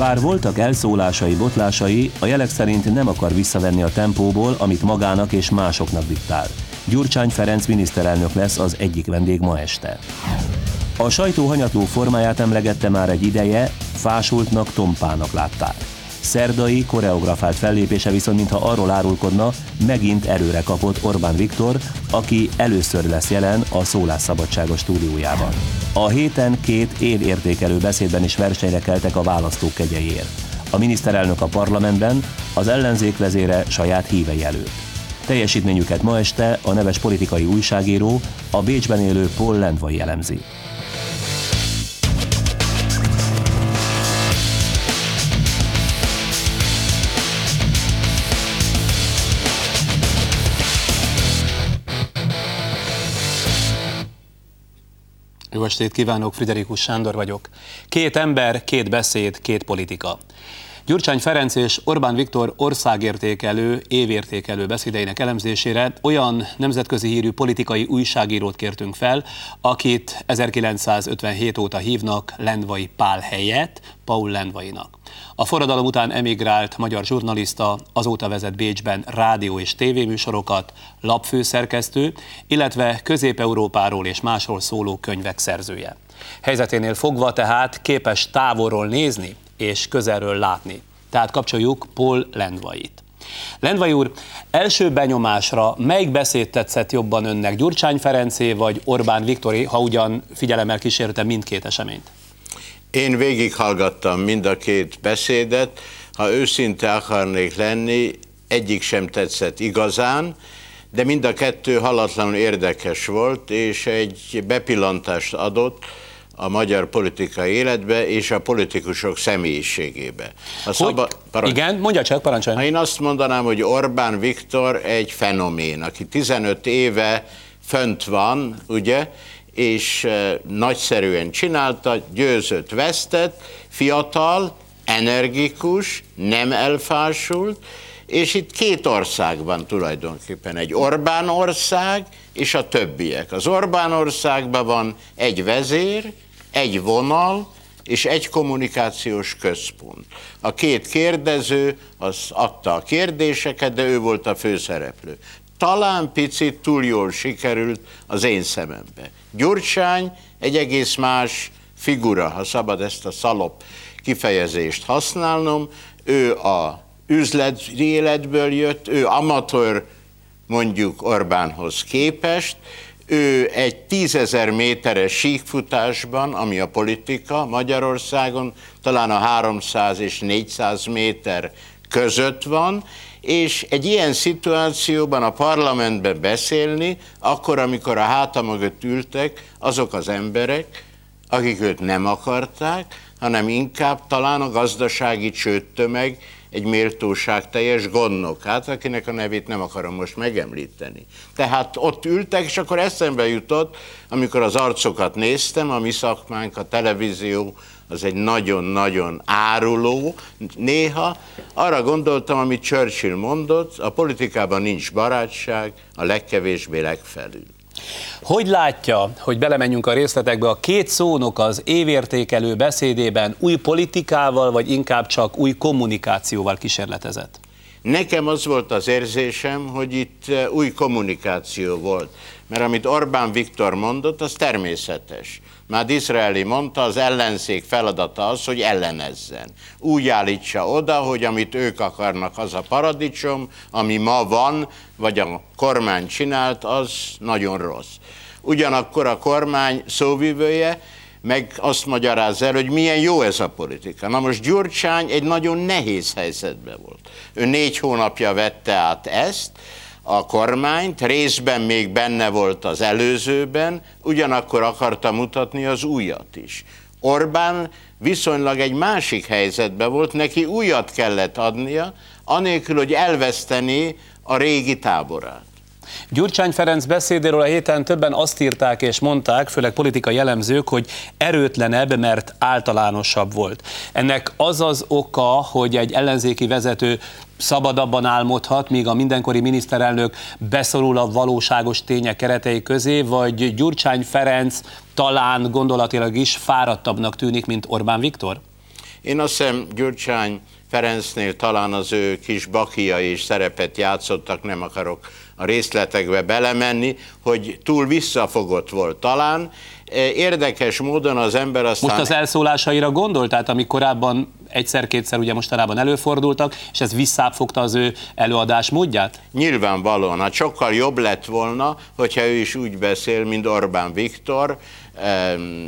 Bár voltak elszólásai, botlásai, a jelek szerint nem akar visszavenni a tempóból, amit magának és másoknak diktál. Gyurcsány Ferenc miniszterelnök lesz az egyik vendég ma este. A sajtó hanyatló formáját emlegette már egy ideje, fásultnak, tompának látták. Szerdai, koreografált fellépése viszont mintha arról árulkodna, megint erőre kapott Orbán Viktor, aki először lesz jelen a szólásszabadságos stúdiójában. A héten két évértékelő beszédben is versenyre keltek a választók kegyeiért. A miniszterelnök a parlamentben, az ellenzék vezére saját hívei előtt. Teljesítményüket ma este a neves politikai újságíró, a Bécsben élő Paul Lendvai jellemzi. Jó estét kívánok, Friderikus Sándor vagyok. Két ember, két beszéd, két politika. Gyurcsány Ferenc és Orbán Viktor országértékelő, évértékelő beszédeinek elemzésére olyan nemzetközi hírű politikai újságírót kértünk fel, akit 1957 óta hívnak Lendvai Pál helyett, Paul Lendvainak. A forradalom után emigrált magyar zsurnalista, azóta vezet Bécsben rádió és tévéműsorokat, lapfőszerkesztő, illetve Közép-Európáról és másról szóló könyvek szerzője. Helyzeténél fogva tehát képes távolról nézni és közelről látni. Tehát kapcsoljuk Paul Lendvait. Lendvai úr, első benyomásra melyik beszéd tetszett jobban önnek, Gyurcsány Ferencé vagy Orbán Viktori, ha ugyan figyelemmel kísérte mindkét eseményt? Én végighallgattam mind a két beszédet, ha őszinte akarnék lenni, egyik sem tetszett igazán, de mind a kettő halatlanul érdekes volt, és egy bepillantást adott a magyar politikai életbe és a politikusok személyiségébe. A szaba... Parancs... Igen, mondja csak, parancsolj. Ha én azt mondanám, hogy Orbán Viktor egy fenomén, aki 15 éve fönt van, ugye, és nagyszerűen csinálta, győzött, vesztett, fiatal, energikus, nem elfásult, és itt két ország van tulajdonképpen, egy Orbán ország és a többiek. Az Orbán országban van egy vezér, egy vonal és egy kommunikációs központ. A két kérdező az adta a kérdéseket, de ő volt a főszereplő. Talán picit túl jól sikerült az én szemembe. Gyurcsány egy egész más figura, ha szabad ezt a szalop kifejezést használnom. Ő a üzleti életből jött, ő amatőr mondjuk Orbánhoz képest, ő egy tízezer méteres síkfutásban, ami a politika Magyarországon, talán a 300 és 400 méter között van, és egy ilyen szituációban a parlamentben beszélni, akkor, amikor a háta mögött ültek azok az emberek, akik őt nem akarták, hanem inkább talán a gazdasági csőttömeg egy méltóság teljes gondnok, hát akinek a nevét nem akarom most megemlíteni. Tehát ott ültek, és akkor eszembe jutott, amikor az arcokat néztem, a mi szakmánk, a televízió, az egy nagyon-nagyon áruló néha. Arra gondoltam, amit Churchill mondott, a politikában nincs barátság, a legkevésbé legfelül. Hogy látja, hogy belemenjünk a részletekbe, a két szónok az évértékelő beszédében új politikával, vagy inkább csak új kommunikációval kísérletezett? Nekem az volt az érzésem, hogy itt eh, új kommunikáció volt, mert amit Orbán Viktor mondott, az természetes. Már Izraeli mondta, az ellenzék feladata az, hogy ellenezzen. Úgy állítsa oda, hogy amit ők akarnak, az a paradicsom, ami ma van, vagy a kormány csinált, az nagyon rossz. Ugyanakkor a kormány szóvivője meg azt magyaráz el, hogy milyen jó ez a politika. Na most Gyurcsány egy nagyon nehéz helyzetben volt. Ő négy hónapja vette át ezt, a kormányt, részben még benne volt az előzőben, ugyanakkor akarta mutatni az újat is. Orbán viszonylag egy másik helyzetben volt, neki újat kellett adnia, anélkül, hogy elveszteni a régi táborát. Gyurcsány Ferenc beszédéről a héten többen azt írták és mondták, főleg politikai jellemzők, hogy erőtlenebb, mert általánosabb volt. Ennek az az oka, hogy egy ellenzéki vezető szabadabban álmodhat, míg a mindenkori miniszterelnök beszorul a valóságos tények keretei közé, vagy Gyurcsány Ferenc talán gondolatilag is fáradtabbnak tűnik, mint Orbán Viktor? Én azt hiszem Gyurcsány Ferencnél talán az ő kis bakia és szerepet játszottak, nem akarok a részletekbe belemenni, hogy túl visszafogott volt talán. Érdekes módon az ember aztán... Most az elszólásaira gondol? Tehát ami korábban egyszer-kétszer ugye mostanában előfordultak, és ez visszáfogta az ő előadás módját? Nyilvánvalóan, hát sokkal jobb lett volna, hogyha ő is úgy beszél, mint Orbán Viktor,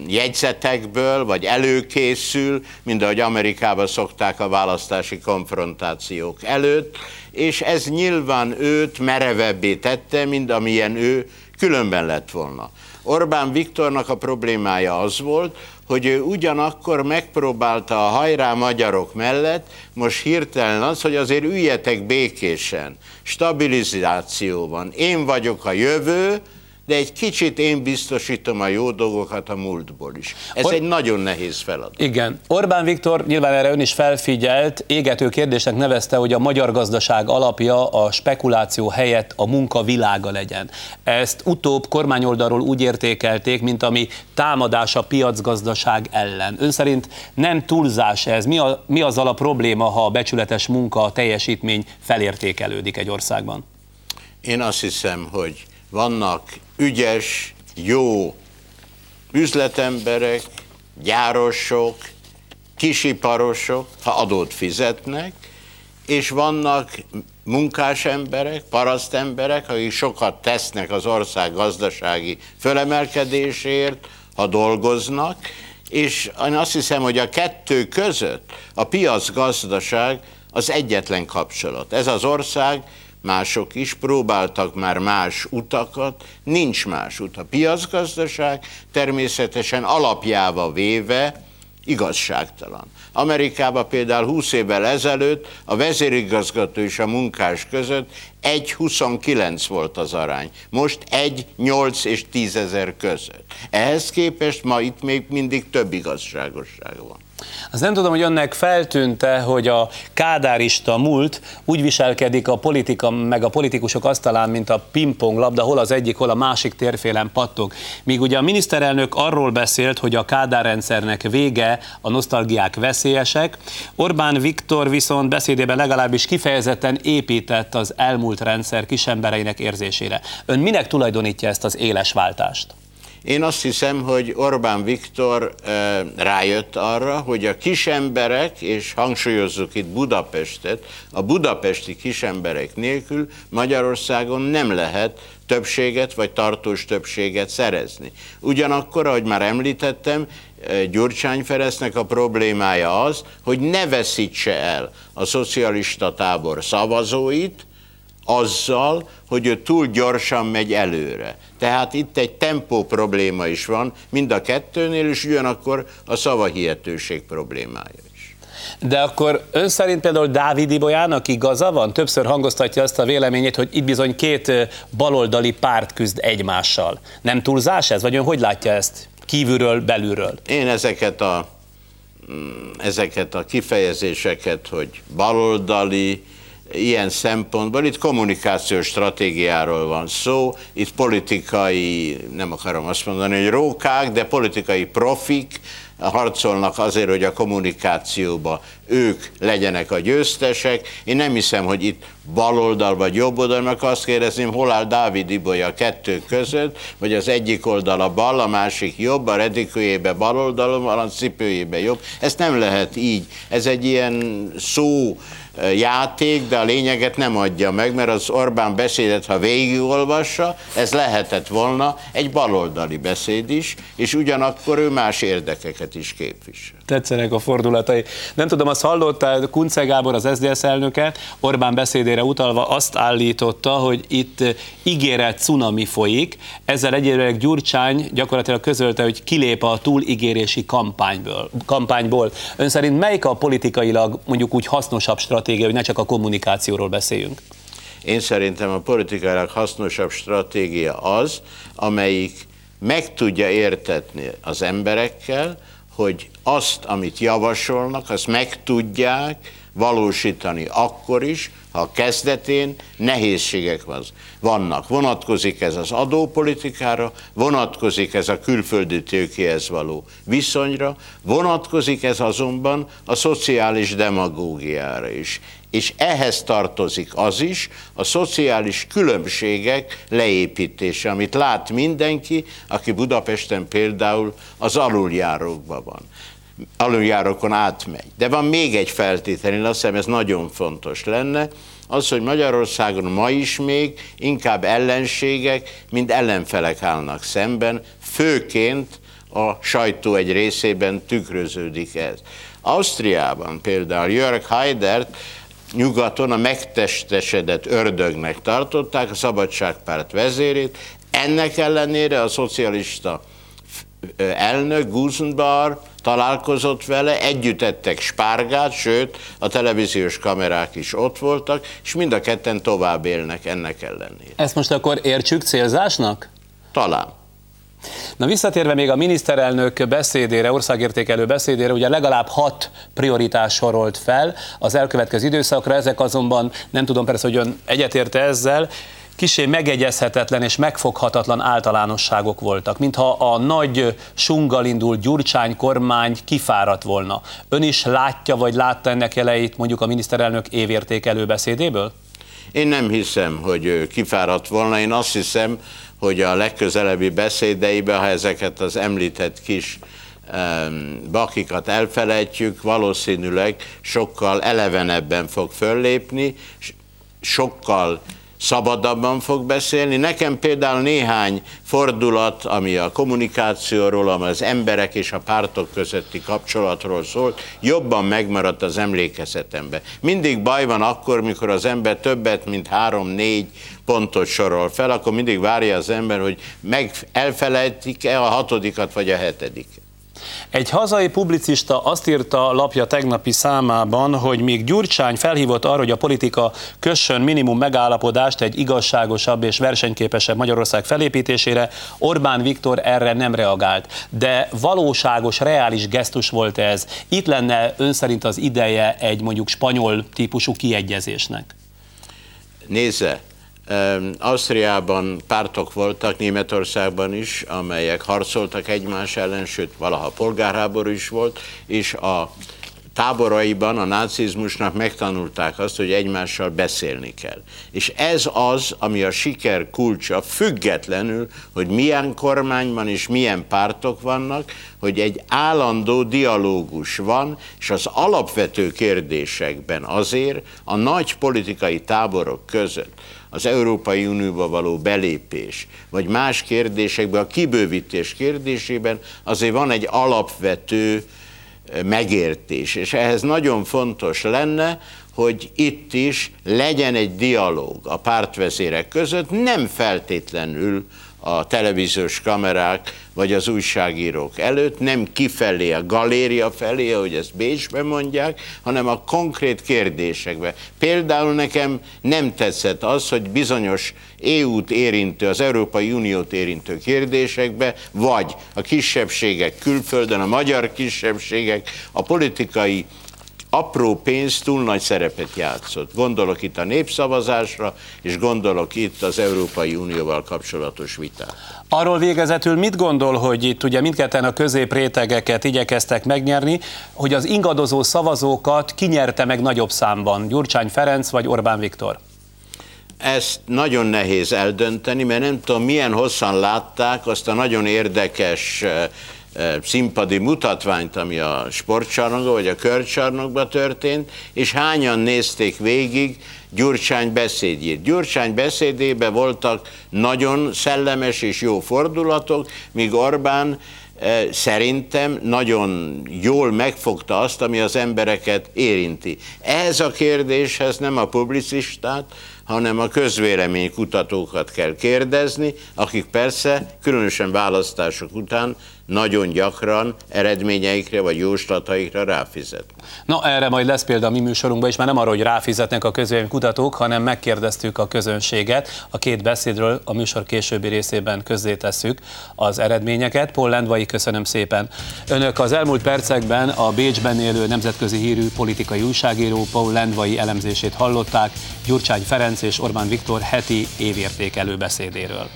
jegyzetekből, vagy előkészül, mint ahogy Amerikában szokták a választási konfrontációk előtt, és ez nyilván őt merevebbé tette, mint amilyen ő különben lett volna. Orbán Viktornak a problémája az volt, hogy ő ugyanakkor megpróbálta a hajrá magyarok mellett, most hirtelen az, hogy azért üljetek békésen, stabilizációban, én vagyok a jövő, de egy kicsit én biztosítom a jó dolgokat a múltból is. Ez Or- egy nagyon nehéz feladat. Igen. Orbán Viktor nyilván erre ön is felfigyelt, égető kérdésnek nevezte, hogy a magyar gazdaság alapja a spekuláció helyett a munka világa legyen. Ezt utóbb kormányoldalról úgy értékelték, mint ami támadás a piacgazdaság ellen. Ön szerint nem túlzás ez? Mi, a, mi azzal a probléma, ha a becsületes munka, a teljesítmény felértékelődik egy országban? Én azt hiszem, hogy vannak ügyes, jó üzletemberek, gyárosok, kisiparosok, ha adót fizetnek, és vannak munkás emberek, paraszt emberek, akik sokat tesznek az ország gazdasági fölemelkedésért, ha dolgoznak, és én azt hiszem, hogy a kettő között a piacgazdaság az egyetlen kapcsolat. Ez az ország mások is próbáltak már más utakat, nincs más út. A piacgazdaság természetesen alapjába véve igazságtalan. Amerikában például 20 évvel ezelőtt a vezérigazgató és a munkás között 1,29 volt az arány. Most 1,8 és 10 ezer között. Ehhez képest ma itt még mindig több igazságosság van. Az nem tudom, hogy önnek feltűnte, hogy a kádárista múlt úgy viselkedik a politika, meg a politikusok asztalán, mint a pingpong labda, hol az egyik, hol a másik térfélen pattog. Míg ugye a miniszterelnök arról beszélt, hogy a Kádár rendszernek vége, a nosztalgiák veszélyesek, Orbán Viktor viszont beszédében legalábbis kifejezetten épített az elmúlt rendszer kisembereinek érzésére. Ön minek tulajdonítja ezt az éles váltást? Én azt hiszem, hogy Orbán Viktor rájött arra, hogy a kisemberek, és hangsúlyozzuk itt Budapestet, a budapesti kisemberek nélkül Magyarországon nem lehet többséget vagy tartós többséget szerezni. Ugyanakkor, ahogy már említettem, Gyurcsány Ferencnek a problémája az, hogy ne veszítse el a szocialista tábor szavazóit, azzal, hogy ő túl gyorsan megy előre. Tehát itt egy tempó probléma is van, mind a kettőnél, és ugyanakkor a szavahihetőség problémája is. De akkor ön szerint például Dávid Ibolyának igaza van? Többször hangoztatja azt a véleményét, hogy itt bizony két baloldali párt küzd egymással. Nem túlzás ez? Vagy ön hogy látja ezt kívülről, belülről? Én ezeket a, mm, ezeket a kifejezéseket, hogy baloldali, ilyen szempontból. Itt kommunikációs stratégiáról van szó, itt politikai, nem akarom azt mondani, hogy rókák, de politikai profik harcolnak azért, hogy a kommunikációba ők legyenek a győztesek. Én nem hiszem, hogy itt baloldal vagy jobb oldal, meg azt kérdezném, hol áll Dávid Ibolya a kettő között, vagy az egyik oldal a bal, a másik jobb, a redikőjébe bal oldalon a cipőjébe jobb. Ezt nem lehet így. Ez egy ilyen szó játék, de a lényeget nem adja meg, mert az Orbán beszédet, ha végigolvassa, ez lehetett volna egy baloldali beszéd is, és ugyanakkor ő más érdekeket is képvisel. Tetszenek a fordulatai. Nem tudom, azt hallottál, Kunce Gábor, az SZDSZ elnöke, Orbán beszédére utalva azt állította, hogy itt ígéret cunami folyik, ezzel egyébként Gyurcsány gyakorlatilag közölte, hogy kilép a túligérési kampányból. kampányból. Ön szerint melyik a politikailag mondjuk úgy hasznosabb stratégia, hogy ne csak a kommunikációról beszéljünk? Én szerintem a politikailag hasznosabb stratégia az, amelyik meg tudja értetni az emberekkel, hogy azt, amit javasolnak, azt meg tudják valósítani akkor is, ha a kezdetén nehézségek vannak. Vonatkozik ez az adópolitikára, vonatkozik ez a külföldi tőkéhez való viszonyra, vonatkozik ez azonban a szociális demagógiára is. És ehhez tartozik az is, a szociális különbségek leépítése, amit lát mindenki, aki Budapesten például az aluljárókban van aluljárókon átmegy. De van még egy feltétel, én azt hiszem ez nagyon fontos lenne, az, hogy Magyarországon ma is még inkább ellenségek, mint ellenfelek állnak szemben, főként a sajtó egy részében tükröződik ez. Ausztriában például Jörg Haidert nyugaton a megtestesedett ördögnek tartották, a Szabadságpárt vezérét, ennek ellenére a szocialista elnök Gusenbar találkozott vele, együtt ettek spárgát, sőt, a televíziós kamerák is ott voltak, és mind a ketten tovább élnek ennek ellenére. Ezt most akkor értsük célzásnak? Talán. Na visszatérve még a miniszterelnök beszédére, országértékelő beszédére, ugye legalább hat prioritás sorolt fel az elkövetkező időszakra, ezek azonban nem tudom persze, hogy ön egyetérte ezzel, kisé megegyezhetetlen és megfoghatatlan általánosságok voltak, mintha a nagy sunggal Gyurcsány kormány kifáradt volna. Ön is látja, vagy látta ennek jeleit mondjuk a miniszterelnök évértékelő beszédéből? Én nem hiszem, hogy kifáradt volna, én azt hiszem, hogy a legközelebbi beszédeiben, ha ezeket az említett kis bakikat elfelejtjük, valószínűleg sokkal elevenebben fog föllépni, sokkal szabadabban fog beszélni. Nekem például néhány fordulat, ami a kommunikációról, ami az emberek és a pártok közötti kapcsolatról szólt, jobban megmaradt az emlékezetembe. Mindig baj van akkor, mikor az ember többet, mint három-négy pontot sorol fel, akkor mindig várja az ember, hogy meg elfelejtik-e a hatodikat vagy a hetediket. Egy hazai publicista azt írta lapja tegnapi számában, hogy még Gyurcsány felhívott arra, hogy a politika kössön minimum megállapodást egy igazságosabb és versenyképesebb Magyarország felépítésére, Orbán Viktor erre nem reagált. De valóságos, reális gesztus volt ez. Itt lenne ön szerint az ideje egy mondjuk spanyol típusú kiegyezésnek? Nézze, Ausztriában pártok voltak, Németországban is, amelyek harcoltak egymás ellen, sőt valaha polgárháború is volt, és a táboraiban a nácizmusnak megtanulták azt, hogy egymással beszélni kell. És ez az, ami a siker kulcsa, függetlenül, hogy milyen kormányban és milyen pártok vannak, hogy egy állandó dialógus van, és az alapvető kérdésekben azért a nagy politikai táborok között az Európai Unióba való belépés, vagy más kérdésekben, a kibővítés kérdésében azért van egy alapvető megértés, és ehhez nagyon fontos lenne, hogy itt is legyen egy dialóg a pártvezérek között, nem feltétlenül a televíziós kamerák vagy az újságírók előtt, nem kifelé, a galéria felé, ahogy ezt Bécsben mondják, hanem a konkrét kérdésekbe. Például nekem nem tetszett az, hogy bizonyos EU-t érintő, az Európai Uniót érintő kérdésekbe, vagy a kisebbségek külföldön, a magyar kisebbségek, a politikai apró pénz túl nagy szerepet játszott. Gondolok itt a népszavazásra, és gondolok itt az Európai Unióval kapcsolatos vitára. Arról végezetül mit gondol, hogy itt ugye mindketten a középrétegeket igyekeztek megnyerni, hogy az ingadozó szavazókat kinyerte meg nagyobb számban, Gyurcsány Ferenc vagy Orbán Viktor? Ezt nagyon nehéz eldönteni, mert nem tudom, milyen hosszan látták azt a nagyon érdekes színpadi mutatványt, ami a sportcsarnokban vagy a körcsarnokban történt, és hányan nézték végig Gyurcsány beszédjét. Gyurcsány beszédében voltak nagyon szellemes és jó fordulatok, míg Orbán szerintem nagyon jól megfogta azt, ami az embereket érinti. Ehhez a kérdéshez nem a publicistát, hanem a közvéleménykutatókat kell kérdezni, akik persze különösen választások után nagyon gyakran eredményeikre vagy jóslataikra ráfizet. Na erre majd lesz példa a mi műsorunkban is, mert nem arra, hogy ráfizetnek a kutatók, hanem megkérdeztük a közönséget. A két beszédről a műsor későbbi részében közzétesszük az eredményeket. Paul Lendvai, köszönöm szépen. Önök az elmúlt percekben a Bécsben élő nemzetközi hírű politikai újságíró Paul Lendvai elemzését hallották Gyurcsány Ferenc és Orbán Viktor heti évértékelő beszédéről.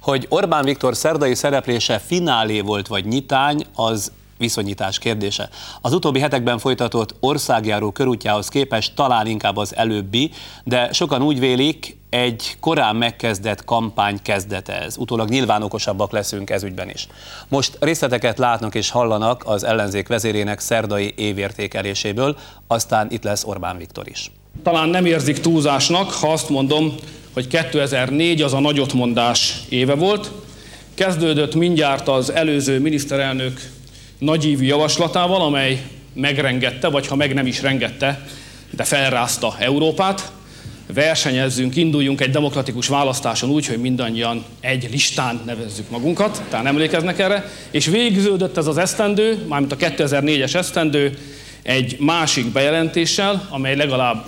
Hogy Orbán Viktor szerdai szereplése finálé volt vagy nyitány, az viszonyítás kérdése. Az utóbbi hetekben folytatott országjáró körútjához képest talán inkább az előbbi, de sokan úgy vélik, egy korán megkezdett kampány kezdete ez. Utólag nyilván okosabbak leszünk ez ügyben is. Most részleteket látnak és hallanak az ellenzék vezérének szerdai évértékeléséből, aztán itt lesz Orbán Viktor is. Talán nem érzik túlzásnak, ha azt mondom, hogy 2004 az a nagyotmondás éve volt. Kezdődött mindjárt az előző miniszterelnök nagyívű javaslatával, amely megrengette, vagy ha meg nem is rengette, de felrázta Európát. Versenyezzünk, induljunk egy demokratikus választáson úgy, hogy mindannyian egy listán nevezzük magunkat, tehát emlékeznek erre, és végződött ez az esztendő, mármint a 2004-es esztendő, egy másik bejelentéssel, amely legalább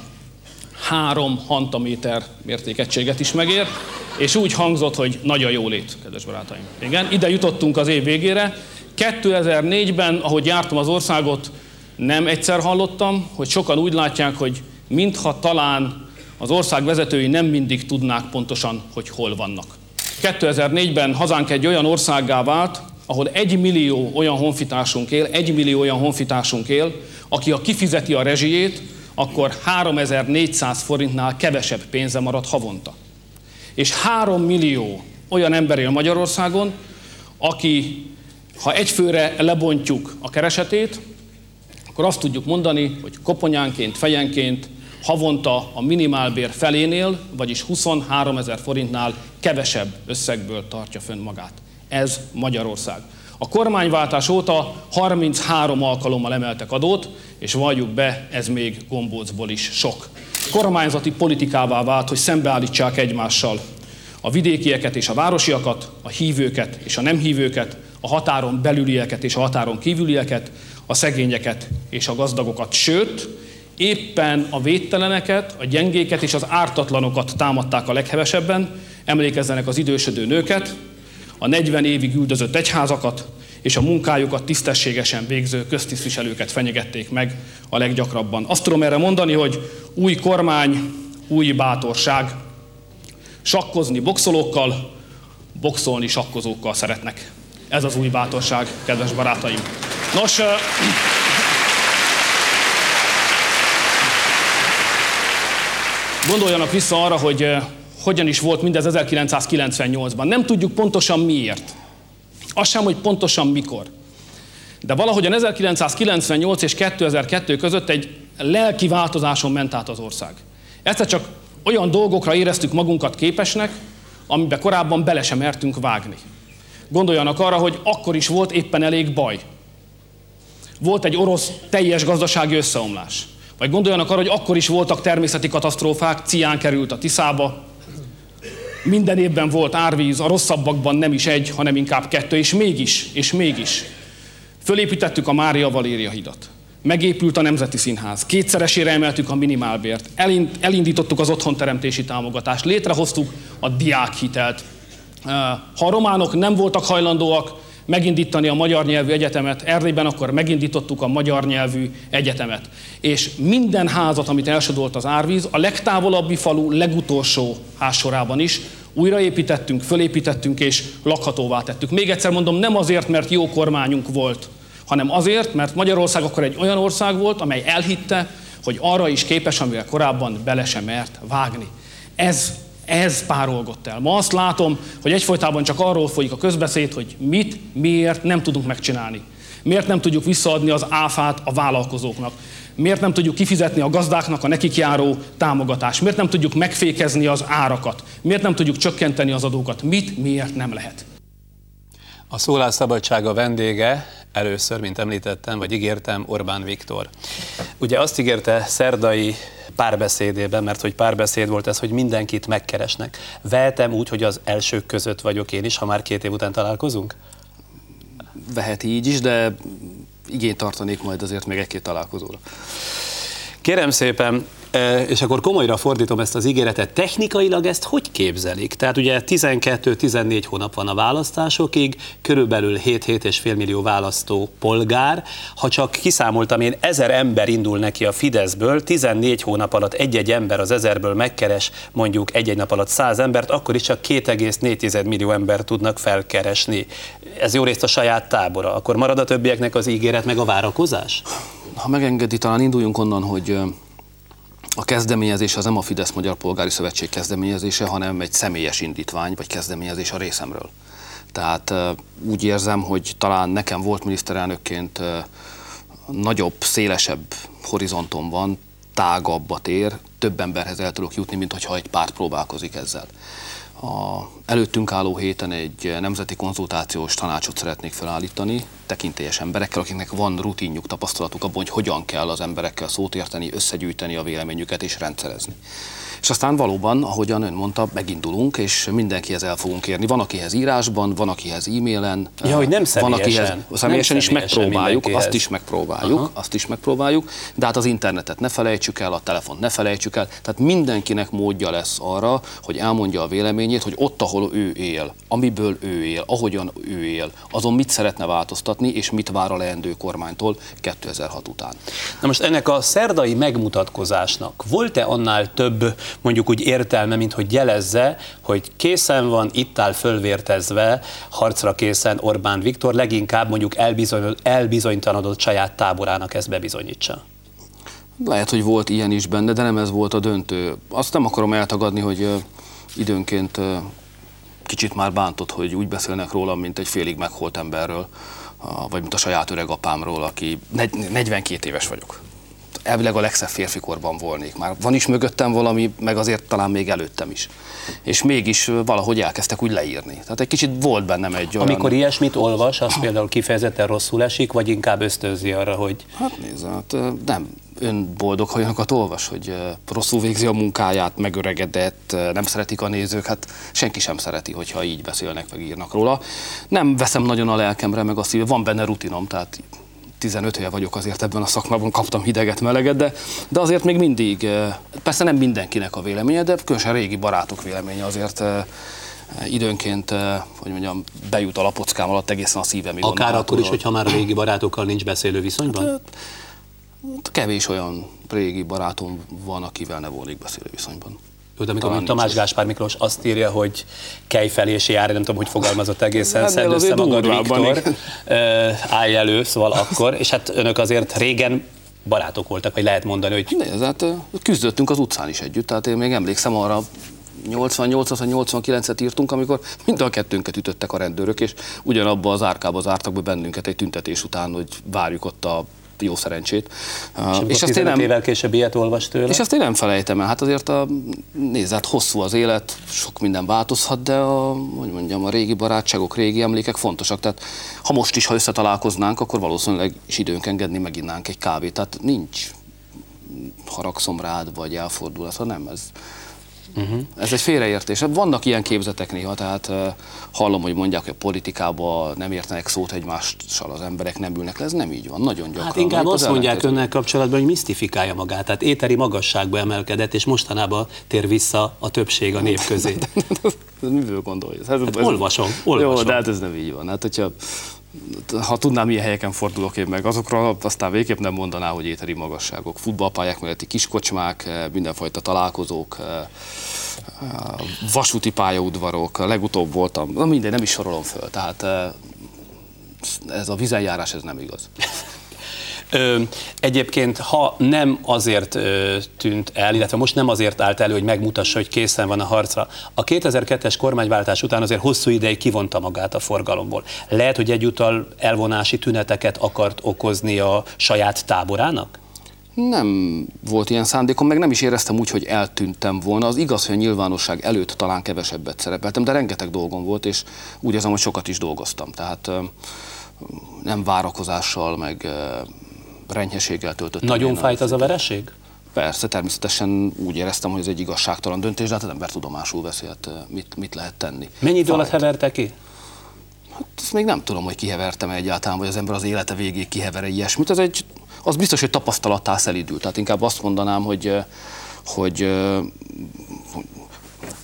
három hantaméter mértékegységet is megér, és úgy hangzott, hogy nagy a jólét, kedves barátaim. Igen, ide jutottunk az év végére. 2004-ben, ahogy jártam az országot, nem egyszer hallottam, hogy sokan úgy látják, hogy mintha talán az ország vezetői nem mindig tudnák pontosan, hogy hol vannak. 2004-ben hazánk egy olyan országgá vált, ahol egy millió olyan honfitársunk él, egy millió olyan honfitársunk él, aki a kifizeti a rezsijét, akkor 3400 forintnál kevesebb pénze marad havonta. És 3 millió olyan ember él Magyarországon, aki, ha egyfőre lebontjuk a keresetét, akkor azt tudjuk mondani, hogy koponyánként, fejenként havonta a minimálbér felénél, vagyis 23 ezer forintnál kevesebb összegből tartja fönn magát. Ez Magyarország. A kormányváltás óta 33 alkalommal emeltek adót, és valljuk be, ez még gombócból is sok. Kormányzati politikává vált, hogy szembeállítsák egymással a vidékieket és a városiakat, a hívőket és a nem hívőket, a határon belülieket és a határon kívülieket, a szegényeket és a gazdagokat. Sőt, éppen a védteleneket, a gyengéket és az ártatlanokat támadták a leghevesebben, emlékezzenek az idősödő nőket, a 40 évig üldözött egyházakat és a munkájukat tisztességesen végző köztisztviselőket fenyegették meg a leggyakrabban. Azt tudom erre mondani, hogy új kormány, új bátorság. Sakkozni boxolókkal, boxolni sakkozókkal szeretnek. Ez az új bátorság, kedves barátaim. Nos, gondoljanak vissza arra, hogy hogyan is volt mindez 1998-ban. Nem tudjuk pontosan miért. Azt sem, hogy pontosan mikor. De valahogyan 1998 és 2002 között egy lelki változáson ment át az ország. Egyszer csak olyan dolgokra éreztük magunkat képesnek, amiben korábban bele sem mertünk vágni. Gondoljanak arra, hogy akkor is volt éppen elég baj. Volt egy orosz teljes gazdasági összeomlás. Vagy gondoljanak arra, hogy akkor is voltak természeti katasztrófák, Cián került a Tiszába, minden évben volt árvíz, a rosszabbakban nem is egy, hanem inkább kettő, és mégis, és mégis. Fölépítettük a Mária Valéria hidat. Megépült a Nemzeti Színház. Kétszeresére emeltük a minimálbért. Elindítottuk az otthonteremtési támogatást. Létrehoztuk a diákhitelt. Ha a románok nem voltak hajlandóak megindítani a magyar nyelvű egyetemet, Erdélyben akkor megindítottuk a magyar nyelvű egyetemet. És minden házat, amit elsodolt az árvíz, a legtávolabbi falu legutolsó házsorában is újraépítettünk, fölépítettünk és lakhatóvá tettük. Még egyszer mondom, nem azért, mert jó kormányunk volt, hanem azért, mert Magyarország akkor egy olyan ország volt, amely elhitte, hogy arra is képes, amivel korábban bele sem mert vágni. Ez ez párolgott el. Ma azt látom, hogy egyfolytában csak arról folyik a közbeszéd, hogy mit, miért nem tudunk megcsinálni. Miért nem tudjuk visszaadni az áfát a vállalkozóknak? Miért nem tudjuk kifizetni a gazdáknak a nekik járó támogatást? Miért nem tudjuk megfékezni az árakat? Miért nem tudjuk csökkenteni az adókat? Mit, miért nem lehet? A szólásszabadsága vendége először, mint említettem, vagy ígértem, Orbán Viktor. Ugye azt ígérte szerdai párbeszédében, mert hogy párbeszéd volt ez, hogy mindenkit megkeresnek. Vehetem úgy, hogy az elsők között vagyok én is, ha már két év után találkozunk? Vehet így is, de igényt tartanék majd azért még egy-két találkozóra. Kérem szépen, és akkor komolyra fordítom ezt az ígéretet, technikailag ezt hogy képzelik? Tehát ugye 12-14 hónap van a választásokig, körülbelül 7-7,5 millió választó polgár. Ha csak kiszámoltam én, ezer ember indul neki a Fideszből, 14 hónap alatt egy-egy ember az ezerből megkeres mondjuk egy-egy nap alatt 100 embert, akkor is csak 2,4 millió ember tudnak felkeresni. Ez jó részt a saját tábora. Akkor marad a többieknek az ígéret meg a várakozás? Ha megengedi, talán induljunk onnan, hogy a kezdeményezés az nem a Fidesz Magyar Polgári Szövetség kezdeményezése, hanem egy személyes indítvány vagy kezdeményezés a részemről. Tehát úgy érzem, hogy talán nekem volt miniszterelnökként nagyobb, szélesebb horizontom van, tágabb a tér, több emberhez el tudok jutni, mint hogyha egy párt próbálkozik ezzel. A előttünk álló héten egy nemzeti konzultációs tanácsot szeretnék felállítani, tekintélyes emberekkel, akiknek van rutinjuk, tapasztalatuk abban, hogy hogyan kell az emberekkel szót érteni, összegyűjteni a véleményüket és rendszerezni. És aztán valóban, ahogyan ön mondta, megindulunk, és mindenkihez el fogunk érni. Van, akihez írásban, van, akihez e-mailen. Ja, hogy nem van, akihez személyesen személyesen is személyesen megpróbáljuk, azt is megpróbáljuk, Aha. azt is megpróbáljuk, de hát az internetet ne felejtsük el, a telefont ne felejtsük el, tehát mindenkinek módja lesz arra, hogy elmondja a véleményét, hogy ott, ahol ő él, amiből ő él, ahogyan ő él, azon mit szeretne változtatni, és mit vár a leendő kormánytól 2006 után. Na most ennek a szerdai megmutatkozásnak volt-e annál több mondjuk úgy értelme, mint hogy jelezze, hogy készen van, itt áll fölvértezve, harcra készen Orbán Viktor, leginkább mondjuk elbizony, elbizonytalanodott saját táborának ezt bebizonyítsa? Lehet, hogy volt ilyen is benne, de nem ez volt a döntő. Azt nem akarom eltagadni, hogy időnként kicsit már bántott, hogy úgy beszélnek rólam, mint egy félig meghalt emberről, vagy mint a saját öregapámról, aki negy- 42 éves vagyok. Elvileg a legszebb férfikorban volnék. Már van is mögöttem valami, meg azért talán még előttem is. És mégis valahogy elkezdtek úgy leírni. Tehát egy kicsit volt bennem egy olyan... Amikor ilyesmit olvas, az például kifejezetten rosszul esik, vagy inkább ösztönzi arra, hogy Hát nézd, hát nem ön boldog, ha olyanokat olvas, hogy rosszul végzi a munkáját, megöregedett, nem szeretik a nézők, hát senki sem szereti, hogyha így beszélnek, meg írnak róla. Nem veszem nagyon a lelkemre, meg a szív, van benne rutinom, tehát 15 éve vagyok azért ebben a szakmában, kaptam hideget, meleget, de, de azért még mindig, ö, persze nem mindenkinek a véleménye, de különösen régi barátok véleménye azért ö, időnként, ö, hogy mondjam, bejut a lapockám alatt egészen a szívemig. akár akkor is, hogyha már a régi barátokkal nincs beszélő viszonyban? Hát Kevés olyan régi barátom van, akivel ne volnék beszélő viszonyban. De amikor Talán Tamás Gáspár Miklós azt írja, hogy kej felé és jár, nem tudom, hogy fogalmazott egészen, szedd össze magad, Viktor, állj elő, szóval akkor, és hát önök azért régen barátok voltak, vagy lehet mondani, hogy Nézd, hát küzdöttünk az utcán is együtt, tehát én még emlékszem arra, 88-at vagy 89-et írtunk, amikor mind a kettőnket ütöttek a rendőrök, és ugyanabba az árkába zártak be bennünket egy tüntetés után, hogy várjuk ott a jó szerencsét. és, és, azt én nem, évvel később ilyet olvas tőle. és azt én nem felejtem el. Hát azért a, nézd, hát hosszú az élet, sok minden változhat, de a, hogy mondjam, a régi barátságok, régi emlékek fontosak. Tehát ha most is, ha összetalálkoznánk, akkor valószínűleg is időnk engedni, meginnánk egy kávét. Tehát nincs haragszom rád, vagy elfordulás, hanem ez, uh-huh. ez egy félreértés. Vannak ilyen képzetek néha, tehát uh, hallom, hogy mondják, hogy a politikában nem értenek szót egymással az emberek, nem ülnek le, ez nem így van, nagyon gyakran. Hát inkább az azt mondják ellenkező. önnel kapcsolatban, hogy misztifikálja magát, tehát éteri magasságba emelkedett, és mostanában tér vissza a többség a nép közé. Miből gondolja? Ez, ez, olvasom, olvasom. Jó, de hát ez nem így van. Hát, hogyha ha tudnám, milyen helyeken fordulok én meg azokra, aztán végképp nem mondaná, hogy éteri magasságok. Futballpályák melletti kiskocsmák, eh, mindenfajta találkozók, eh, eh, vasúti pályaudvarok, legutóbb voltam, na mindegy, nem is sorolom föl. Tehát eh, ez a vizenjárás, ez nem igaz. Ö, egyébként, ha nem azért ö, tűnt el, illetve most nem azért állt elő, hogy megmutassa, hogy készen van a harcra, a 2002-es kormányváltás után azért hosszú ideig kivonta magát a forgalomból. Lehet, hogy egyúttal elvonási tüneteket akart okozni a saját táborának? Nem volt ilyen szándékom, meg nem is éreztem úgy, hogy eltűntem volna. Az igaz, hogy a nyilvánosság előtt talán kevesebbet szerepeltem, de rengeteg dolgom volt, és úgy érzem, hogy sokat is dolgoztam. Tehát nem várakozással, meg renyheséggel töltöttem. Nagyon fájt az a vereség? Persze, természetesen úgy éreztem, hogy ez egy igazságtalan döntés, de hát az ember tudomásul veszi, hát mit, mit lehet tenni. Mennyi idő alatt heverte ki? Hát ezt még nem tudom, hogy kihevertem egyáltalán, vagy az ember az élete végéig kihever -e ilyesmit. Ez egy, az biztos, hogy tapasztalattá szelidült. Tehát inkább azt mondanám, hogy, hogy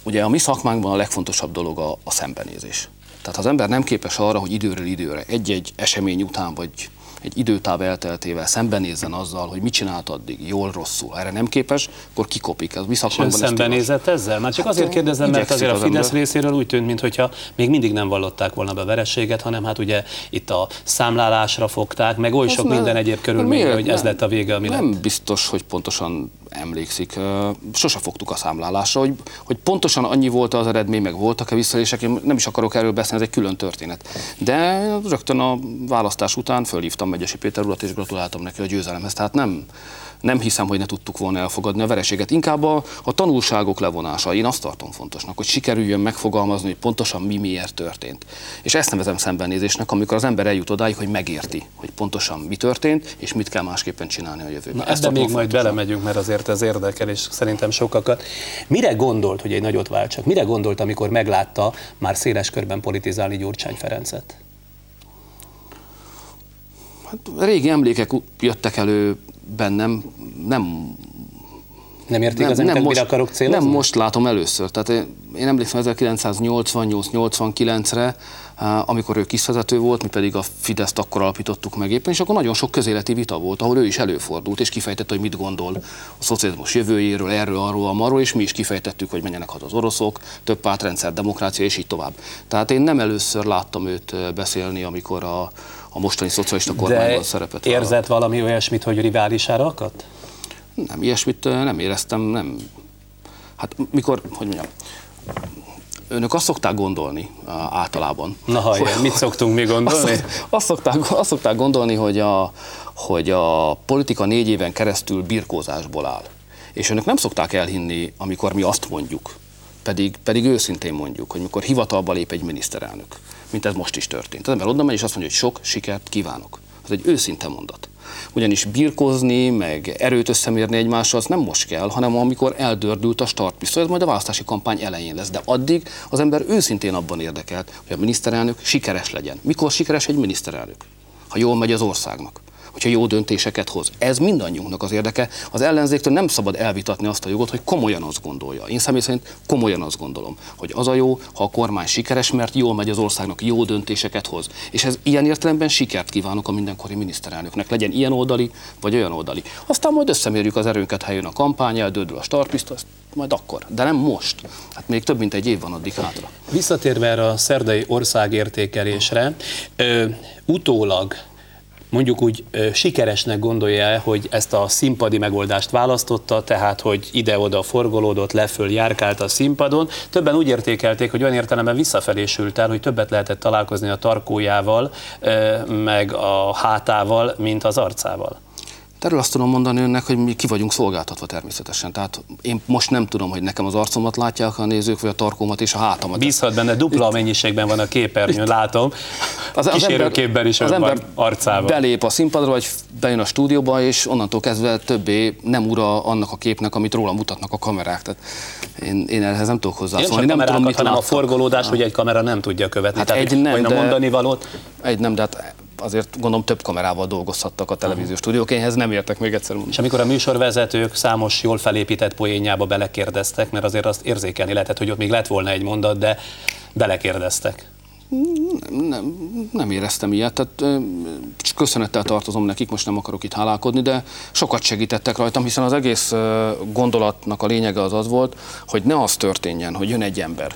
ugye a mi szakmánkban a legfontosabb dolog a, a szembenézés. Tehát ha az ember nem képes arra, hogy időről időre, egy-egy esemény után, vagy egy időtáv elteltével szembenézzen azzal, hogy mit csinált addig, jól, rosszul, erre nem képes, akkor kikopik. Ez Ön szembenézett ezzel? Már csak hát azért kérdezem, mert azért a Fidesz ember. részéről úgy tűnt, mintha még mindig nem vallották volna be vereséget, hanem hát ugye itt a számlálásra fogták, meg oly sok minden egyéb körülmény, hogy ez lett a vége, ami Nem lett. biztos, hogy pontosan emlékszik. Sose fogtuk a számlálásra, hogy, hogy pontosan annyi volt az eredmény, meg voltak-e visszaélések, én nem is akarok erről beszélni, ez egy külön történet. De rögtön a választás után fölhívtam Megyesi Péter urat, és gratuláltam neki a győzelemhez. Tehát nem, nem hiszem, hogy ne tudtuk volna elfogadni a vereséget. Inkább a, a tanulságok levonása. Én azt tartom fontosnak, hogy sikerüljön megfogalmazni, hogy pontosan mi miért történt. És ezt nevezem szembenézésnek, amikor az ember eljut odáig, hogy megérti, hogy pontosan mi történt, és mit kell másképpen csinálni a jövőben. Na, ezt még majd belemegyünk, mert azért ez érdekel, és szerintem sokakat. Mire gondolt, hogy egy nagyot váltsak? Mire gondolt, amikor meglátta már széles körben politizálni Gyurcsány Ferencet? Hát régi emlékek jöttek elő bennem, nem nem értik az nem, most, akarok célozni? Nem most látom először. Tehát én, én emlékszem 1988-89-re, amikor ő kisvezető volt, mi pedig a Fideszt akkor alapítottuk meg éppen, és akkor nagyon sok közéleti vita volt, ahol ő is előfordult, és kifejtette, hogy mit gondol a szocializmus jövőjéről, erről, arról, amarról, és mi is kifejtettük, hogy menjenek haza az oroszok, több pártrendszer, demokrácia, és így tovább. Tehát én nem először láttam őt beszélni, amikor a, a mostani szocialista kormányban szerepet érzett valami olyasmit, hogy riválisára akadt? Nem, ilyesmit nem éreztem, nem. Hát mikor, hogy mondjam, önök azt szokták gondolni általában. Na hallja, hogy, mit szoktunk mi gondolni? Azt, azt, szokták, azt szokták gondolni, hogy a, hogy a politika négy éven keresztül birkózásból áll. És önök nem szokták elhinni, amikor mi azt mondjuk, pedig, pedig őszintén mondjuk, hogy mikor hivatalba lép egy miniszterelnök, mint ez most is történt. Az ember oda megy, és azt mondja, hogy sok sikert kívánok. Ez egy őszinte mondat. Ugyanis birkozni, meg erőt összemérni egymással, az nem most kell, hanem amikor eldördült a startpisztoly, ez majd a választási kampány elején lesz. De addig az ember őszintén abban érdekelt, hogy a miniszterelnök sikeres legyen. Mikor sikeres egy miniszterelnök? Ha jól megy az országnak hogyha jó döntéseket hoz. Ez mindannyiunknak az érdeke. Az ellenzéktől nem szabad elvitatni azt a jogot, hogy komolyan azt gondolja. Én személy szerint komolyan azt gondolom, hogy az a jó, ha a kormány sikeres, mert jól megy az országnak, jó döntéseket hoz. És ez ilyen értelemben sikert kívánok a mindenkori miniszterelnöknek. Legyen ilyen oldali, vagy olyan oldali. Aztán majd összemérjük az erőnket, ha jön a kampány, eldődül a startpisztoly, majd akkor. De nem most. Hát még több mint egy év van addig hátra. Visszatérve erre a szerdai országértékelésre, ö, utólag mondjuk úgy sikeresnek gondolja hogy ezt a színpadi megoldást választotta, tehát hogy ide-oda forgolódott, leföl, járkált a színpadon. Többen úgy értékelték, hogy olyan értelemben visszafelé sült el, hogy többet lehetett találkozni a tarkójával, meg a hátával, mint az arcával. Erről azt tudom mondani önnek, hogy mi ki vagyunk szolgáltatva természetesen. Tehát én most nem tudom, hogy nekem az arcomat látják a nézők, vagy a tarkómat és a hátamat. Bízhat benne, dupla Itt... mennyiségben van a képernyőn, látom. Az, az Kísérőképben is az ember arcával. belép a színpadra, vagy bejön a stúdióba, és onnantól kezdve többé nem ura annak a képnek, amit róla mutatnak a kamerák. Tehát én, én ehhez nem tudok hozzászólni. Nem, nem tudom, mit hanem láttak. a forgolódás, hogy egy kamera nem tudja követni. Hát Tehát egy nem, de, mondani valót. Egy nem, de hát azért gondolom több kamerával dolgozhattak a televíziós stúdiók, én ehhez nem értek még egyszer mondani. És amikor a műsorvezetők számos jól felépített poénjába belekérdeztek, mert azért azt érzékelni lehetett, hogy ott még lett volna egy mondat, de belekérdeztek. Nem, nem, nem éreztem ilyet, tehát köszönettel tartozom nekik, most nem akarok itt hálálkodni, de sokat segítettek rajtam, hiszen az egész gondolatnak a lényege az az volt, hogy ne az történjen, hogy jön egy ember,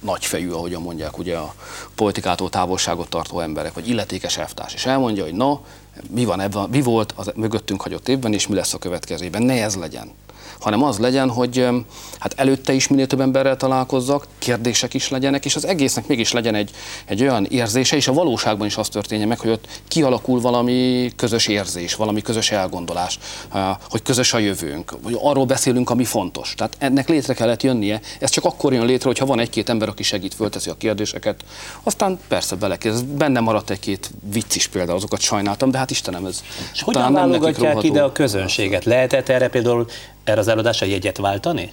nagyfejű, ahogyan mondják ugye a politikától távolságot tartó emberek, vagy illetékes elvtárs, és elmondja, hogy na, mi van ebben, mi volt az mögöttünk hagyott évben, és mi lesz a következőben. Ne ez legyen hanem az legyen, hogy hát előtte is minél több emberrel találkozzak, kérdések is legyenek, és az egésznek mégis legyen egy, egy olyan érzése, és a valóságban is az történjen meg, hogy ott kialakul valami közös érzés, valami közös elgondolás, hogy közös a jövőnk, hogy arról beszélünk, ami fontos. Tehát ennek létre kellett jönnie. Ez csak akkor jön létre, hogyha van egy-két ember, aki segít, fölteszi a kérdéseket. Aztán persze belekezd. Benne maradt egy-két vicc is például, azokat sajnáltam, de hát Istenem, ez. És hogyan válogatják ide a közönséget? Lehetett erre például erre az előadásra jegyet váltani?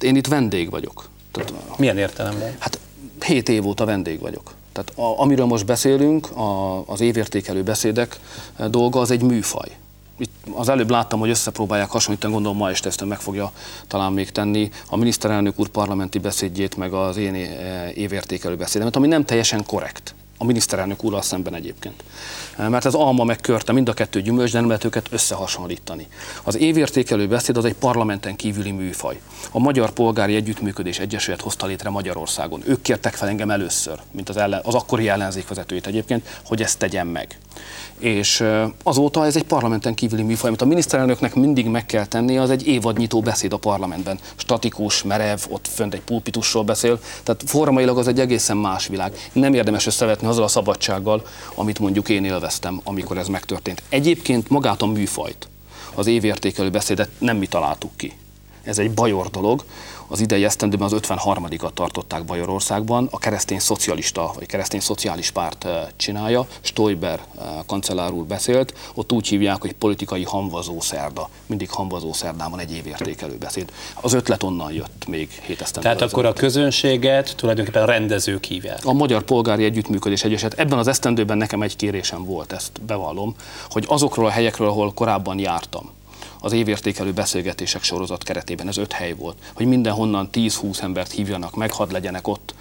Én itt vendég vagyok. Tehát, Milyen értelemben? Hát 7 év óta vendég vagyok. Tehát a, amiről most beszélünk, a, az évértékelő beszédek dolga, az egy műfaj. Itt az előbb láttam, hogy összepróbálják hasonlítani, gondolom ma este ezt meg fogja talán még tenni a miniszterelnök úr parlamenti beszédjét, meg az én évértékelő beszédemet, ami nem teljesen korrekt a miniszterelnök úrral szemben egyébként. Mert az alma megkörte mind a kettő gyümölcs, de nem lehet őket összehasonlítani. Az évértékelő beszéd az egy parlamenten kívüli műfaj. A Magyar Polgári Együttműködés Egyesület hozta létre Magyarországon. Ők kértek fel engem először, mint az, ellen, az akkori ellenzékvezetőjét egyébként, hogy ezt tegyem meg és azóta ez egy parlamenten kívüli műfaj, amit a miniszterelnöknek mindig meg kell tennie, az egy évadnyitó beszéd a parlamentben. Statikus, merev, ott fönt egy pulpitusról beszél, tehát formailag az egy egészen más világ. Nem érdemes összevetni azzal a szabadsággal, amit mondjuk én élveztem, amikor ez megtörtént. Egyébként magát a műfajt, az évértékelő beszédet nem mi találtuk ki. Ez egy bajor dolog, az idei esztendőben az 53-at tartották Bajorországban, a keresztény szocialista, vagy keresztény szociális párt eh, csinálja, Stoiber eh, kancellár úr beszélt, ott úgy hívják, hogy politikai hamvazó szerda. Mindig hamvazó szerdában egy évértékelő beszéd. Az ötlet onnan jött még hét esztendőben. Tehát akkor a közönséget tulajdonképpen a rendezők hívják. A Magyar Polgári Együttműködés Egyeset. Ebben az esztendőben nekem egy kérésem volt, ezt bevallom, hogy azokról a helyekről, ahol korábban jártam, az évértékelő beszélgetések sorozat keretében, ez öt hely volt, hogy mindenhonnan 10-20 embert hívjanak meg, hadd legyenek ott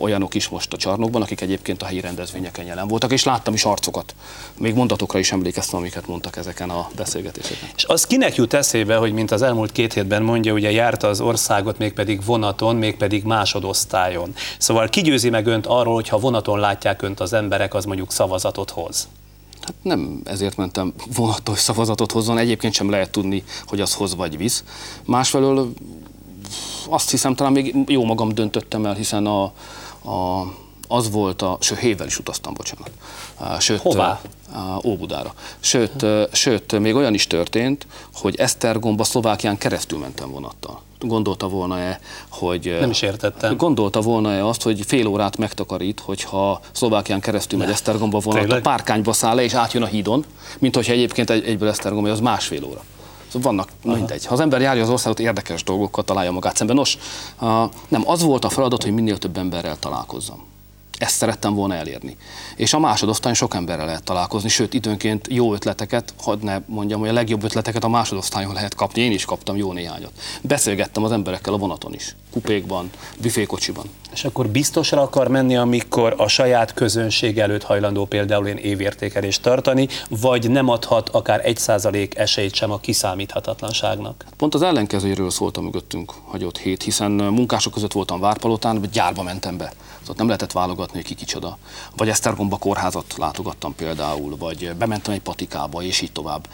olyanok is most a csarnokban, akik egyébként a helyi rendezvényeken jelen voltak, és láttam is arcokat. Még mondatokra is emlékeztem, amiket mondtak ezeken a beszélgetéseken. És az kinek jut eszébe, hogy mint az elmúlt két hétben mondja, ugye járta az országot mégpedig vonaton, mégpedig másodosztályon. Szóval kigyőzi meg önt arról, hogy ha vonaton látják önt az emberek, az mondjuk szavazatot hoz. Hát nem ezért mentem vonatos szavazatot hozzon, egyébként sem lehet tudni, hogy az hoz vagy visz. Másfelől azt hiszem, talán még jó magam döntöttem el, hiszen a, a, az volt a, sőt, hévvel is utaztam, bocsánat. Sőt, Hová? Óbudára. Sőt, sőt, még olyan is történt, hogy Esztergomba Szlovákián keresztül mentem vonattal gondolta volna-e, hogy... Nem is értettem. Gondolta volna-e azt, hogy fél órát megtakarít, hogyha Szlovákián keresztül megy Esztergomba vonat, a párkányba száll le és átjön a hídon, mint hogyha egyébként egy, egyből Esztergomba, az másfél óra. Szóval vannak, Aha. mindegy. Ha az ember járja az országot, érdekes dolgokkal találja magát szemben. Nos, nem, az volt a feladat, hogy minél több emberrel találkozzam. Ezt szerettem volna elérni. És a másodosztályon sok emberrel lehet találkozni, sőt időnként jó ötleteket, hadd ne mondjam, hogy a legjobb ötleteket a másodosztályon lehet kapni, én is kaptam jó néhányat. Beszélgettem az emberekkel a vonaton is, kupékban, büfékocsiban. És akkor biztosra akar menni, amikor a saját közönség előtt hajlandó például én évértékelést tartani, vagy nem adhat akár egy százalék esélyt sem a kiszámíthatatlanságnak? Pont az ellenkezőjéről szóltam mögöttünk hagyott hét, hiszen munkások között voltam Várpalotán, vagy gyárba mentem be. Szóval nem lehetett válogatni, hogy ki kicsoda. Vagy Esztergomba kórházat látogattam például, vagy bementem egy patikába, és így tovább.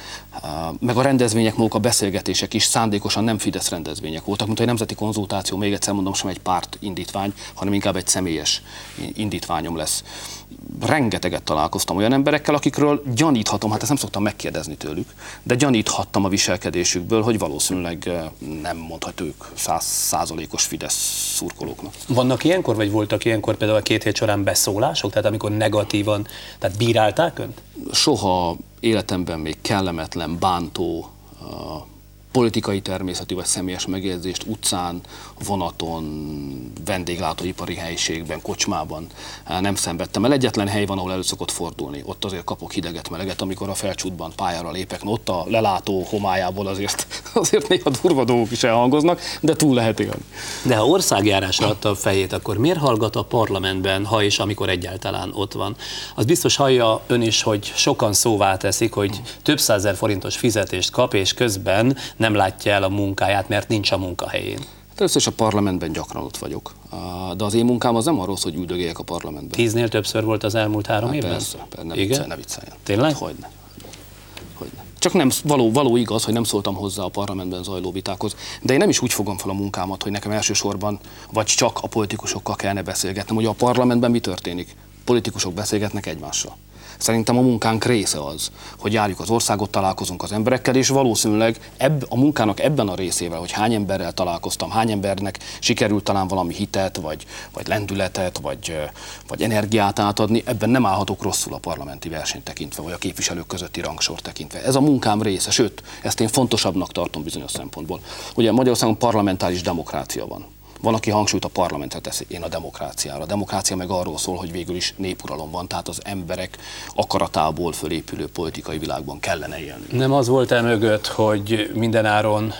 Meg a rendezvények maguk, a beszélgetések is szándékosan nem Fidesz rendezvények voltak, mint egy nemzeti konzultáció, még egyszer mondom, sem egy párt indítvány, hanem inkább egy személyes indítványom lesz. Rengeteget találkoztam olyan emberekkel, akikről gyaníthatom, hát ezt nem szoktam megkérdezni tőlük, de gyaníthattam a viselkedésükből, hogy valószínűleg nem mondhatók száz százalékos Fidesz szurkolóknak. Vannak ilyenkor, vagy voltak ilyenkor például a két hét során beszólások, tehát amikor negatívan, tehát bírálták önt? Soha életemben még kellemetlen, bántó, politikai természetű vagy személyes megjegyzést utcán, vonaton, vendéglátóipari helyiségben, kocsmában eh, nem szenvedtem el. Egyetlen hely van, ahol elő szokott fordulni. Ott azért kapok hideget, meleget, amikor a felcsútban pályára lépek. No, ott a lelátó homályából azért, azért néha durva dolgok is elhangoznak, de túl lehet élni. De ha országjárásra adta a fejét, akkor miért hallgat a parlamentben, ha és amikor egyáltalán ott van? Az biztos hallja ön is, hogy sokan szóvá teszik, hogy több százer forintos fizetést kap, és közben nem látja el a munkáját, mert nincs a munkahelyén. Hát először is a parlamentben gyakran ott vagyok, de az én munkám az nem arról hogy üldögéljek a parlamentben. Tíznél többször volt az elmúlt három hát évben? Persze, persze ne, Igen? viccelj, ne vicceljen. Tényleg? Hát Hogyne. Hogyne. Csak nem való, való igaz, hogy nem szóltam hozzá a parlamentben zajló vitákhoz. De én nem is úgy fogom fel a munkámat, hogy nekem elsősorban vagy csak a politikusokkal kellene beszélgetnem, hogy a parlamentben mi történik. Politikusok beszélgetnek egymással. Szerintem a munkánk része az, hogy járjuk az országot, találkozunk az emberekkel, és valószínűleg ebb, a munkának ebben a részével, hogy hány emberrel találkoztam, hány embernek sikerült talán valami hitet, vagy, vagy lendületet, vagy, vagy energiát átadni, ebben nem állhatok rosszul a parlamenti versenyt tekintve, vagy a képviselők közötti rangsor tekintve. Ez a munkám része, sőt, ezt én fontosabbnak tartom bizonyos szempontból. Ugye Magyarországon parlamentáris demokrácia van. Van, aki hangsúlyt a parlamentre teszi, én a demokráciára. A demokrácia meg arról szól, hogy végül is népuralom van, tehát az emberek akaratából fölépülő politikai világban kellene élni. Nem az volt el mögött, hogy mindenáron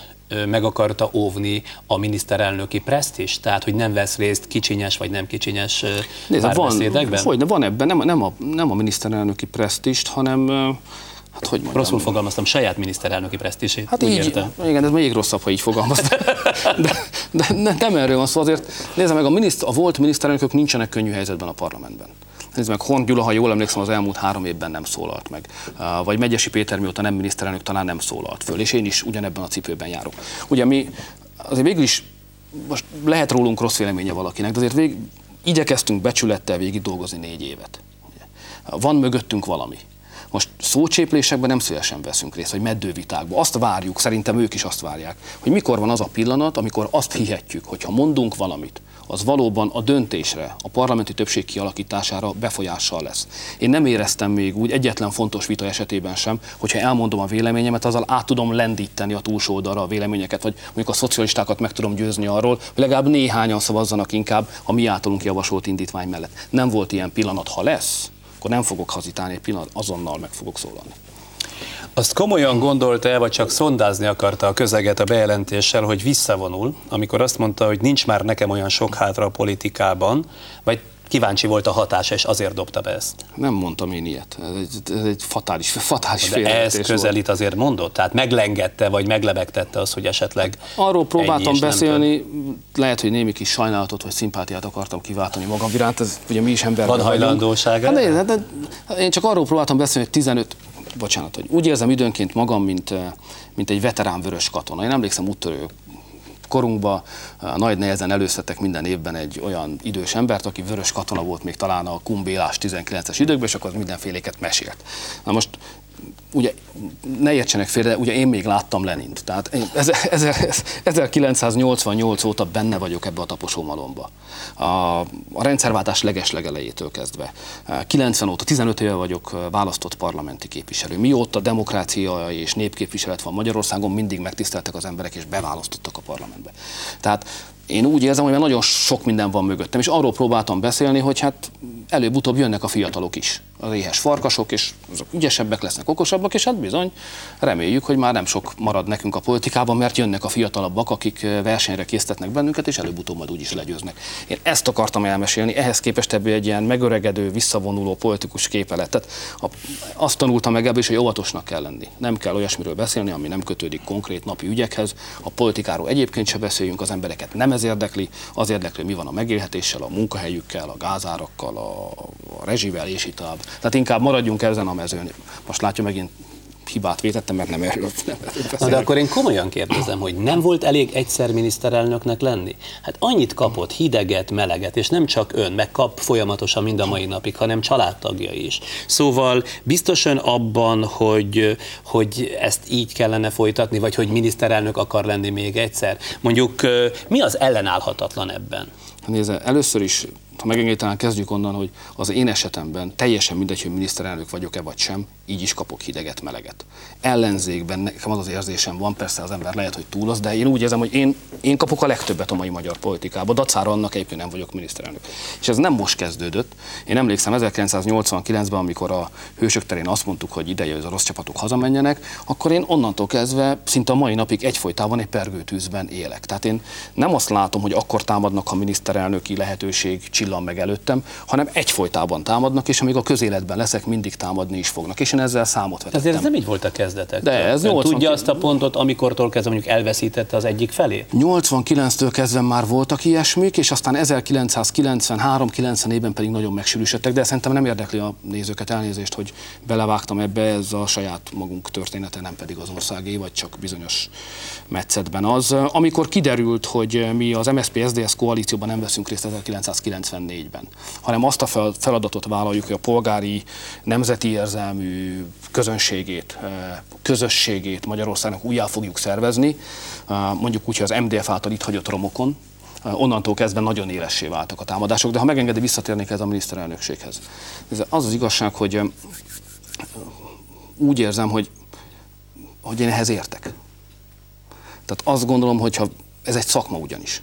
meg akarta óvni a miniszterelnöki presztist? Tehát, hogy nem vesz részt kicsinyes vagy nem kicsinyes Nézd, van, de van ebben nem, nem, a, nem a miniszterelnöki presztist, hanem Hát hogy mondjam? Rosszul fogalmaztam, saját miniszterelnöki presztisét. Hát így, értem. igen, ez még rosszabb, ha így fogalmaz. De, de, de nem erről van szó, azért nézd meg, a, miniszt, a volt miniszterelnökök nincsenek könnyű helyzetben a parlamentben. Nézd meg, Horn Gyula, ha jól emlékszem, az elmúlt három évben nem szólalt meg. Uh, Vagy Megyesi Péter, mióta nem miniszterelnök, talán nem szólalt föl. És én is ugyanebben a cipőben járok. Ugye mi azért végül is, most lehet rólunk rossz véleménye valakinek, de azért vég, igyekeztünk becsülettel végig dolgozni négy évet. Van mögöttünk valami. Most szócséplésekben nem szívesen veszünk részt, vagy meddővitákban. Azt várjuk, szerintem ők is azt várják, hogy mikor van az a pillanat, amikor azt hihetjük, hogy ha mondunk valamit, az valóban a döntésre, a parlamenti többség kialakítására befolyással lesz. Én nem éreztem még úgy egyetlen fontos vita esetében sem, hogyha elmondom a véleményemet, azzal át tudom lendíteni a túlsó oldalra a véleményeket, vagy mondjuk a szocialistákat meg tudom győzni arról, hogy legalább néhányan szavazzanak inkább a mi általunk javasolt indítvány mellett. Nem volt ilyen pillanat, ha lesz, akkor nem fogok hazitálni egy pillanat, azonnal meg fogok szólalni. Azt komolyan gondolta-e, vagy csak szondázni akarta a közeget a bejelentéssel, hogy visszavonul, amikor azt mondta, hogy nincs már nekem olyan sok hátra a politikában, vagy kíváncsi volt a hatása, és azért dobta be ezt? Nem mondtam én ilyet. Ez egy, ez egy fatális, fatális De ez közelít azért mondott? Tehát meglengette, vagy meglebegtette az, hogy esetleg Arról próbáltam beszélni, lehet, hogy némi kis sajnálatot vagy szimpátiát akartam kiváltani magam iránt, ez ugye mi is ember Van hajlandóság Hát, de, de, de, én csak arról próbáltam beszélni, hogy 15, bocsánat, hogy úgy érzem időnként magam, mint, mint egy veterán vörös katona. Én emlékszem úttörő korunkban nagy nehezen előszedtek minden évben egy olyan idős embert, aki vörös katona volt még talán a kumbélás 19-es időkben, és akkor mindenféléket mesélt. Na most ugye ne értsenek félre, de ugye én még láttam Lenint. Tehát én ezer- ezer- 1988 óta benne vagyok ebbe a taposómalomba. A, a rendszerváltás legeslegelejétől kezdve. 90 óta, 15 éve vagyok választott parlamenti képviselő. Mióta demokrácia és népképviselet van Magyarországon, mindig megtiszteltek az emberek és beválasztottak a parlamentbe. Tehát én úgy érzem, hogy már nagyon sok minden van mögöttem, és arról próbáltam beszélni, hogy hát előbb-utóbb jönnek a fiatalok is, az éhes farkasok, és azok ügyesebbek lesznek, okosabbak, és hát bizony reméljük, hogy már nem sok marad nekünk a politikában, mert jönnek a fiatalabbak, akik versenyre késztetnek bennünket, és előbb-utóbb majd úgyis legyőznek. Én ezt akartam elmesélni, ehhez képest ebből egy ilyen megöregedő, visszavonuló politikus képe lett. Tehát azt tanultam meg ebből is, hogy óvatosnak kell lenni. Nem kell olyasmiről beszélni, ami nem kötődik konkrét napi ügyekhez. A politikáról egyébként se beszéljünk, az embereket nem ez érdekli, az érdekli, hogy mi van a megélhetéssel, a munkahelyükkel, a gázárakkal, a, a rezsivel, és így tovább. Tehát inkább maradjunk ezen a mezőn. Most látja megint hibát vétettem, mert nem erről, nem Na de akkor én komolyan kérdezem, hogy nem volt elég egyszer miniszterelnöknek lenni? Hát annyit kapott, hideget, meleget, és nem csak ön, meg kap folyamatosan mind a mai napig, hanem családtagjai is. Szóval biztos ön abban, hogy, hogy ezt így kellene folytatni, vagy hogy miniszterelnök akar lenni még egyszer. Mondjuk mi az ellenállhatatlan ebben? Nézze, először is, ha megengedi, kezdjük onnan, hogy az én esetemben teljesen mindegy, hogy miniszterelnök vagyok-e vagy sem, így is kapok hideget, meleget. Ellenzékben nekem az az érzésem van, persze az ember lehet, hogy túl az, de én úgy érzem, hogy én, én kapok a legtöbbet a mai magyar politikában, dacára annak egyébként nem vagyok miniszterelnök. És ez nem most kezdődött. Én emlékszem 1989-ben, amikor a hősök terén azt mondtuk, hogy ideje, hogy a rossz csapatok hazamenjenek, akkor én onnantól kezdve szinte a mai napig egyfolytában egy pergőtűzben élek. Tehát én nem azt látom, hogy akkor támadnak a miniszterelnöki lehetőség csillan meg előttem, hanem egyfolytában támadnak, és amíg a közéletben leszek, mindig támadni is fognak. És én ezzel számot vetettem. Azért ez nem így volt a kezdetek. De ez Ön 80 Tudja azt a pontot, amikortól kezdve mondjuk elveszítette az egyik felét? 89-től kezdve már voltak ilyesmik, és aztán 1993-90-ben pedig nagyon megsűrűsödtek, de szerintem nem érdekli a nézőket elnézést, hogy belevágtam ebbe, ez a saját magunk története, nem pedig az országé, vagy csak bizonyos metszetben az. Amikor kiderült, hogy mi az MSZP-SZDSZ koalícióban nem veszünk részt 1994-ben, hanem azt a fel- feladatot vállaljuk, hogy a polgári nemzeti érzelmű közönségét, eh, közösségét Magyarországnak újjá fogjuk szervezni, eh, mondjuk úgy, hogy az MDF által itt hagyott romokon, eh, onnantól kezdve nagyon élessé váltak a támadások, de ha megengedi, visszatérnék ez a miniszterelnökséghez. Ez az az igazság, hogy eh, úgy érzem, hogy, hogy én ehhez értek. Tehát azt gondolom, hogy ez egy szakma ugyanis,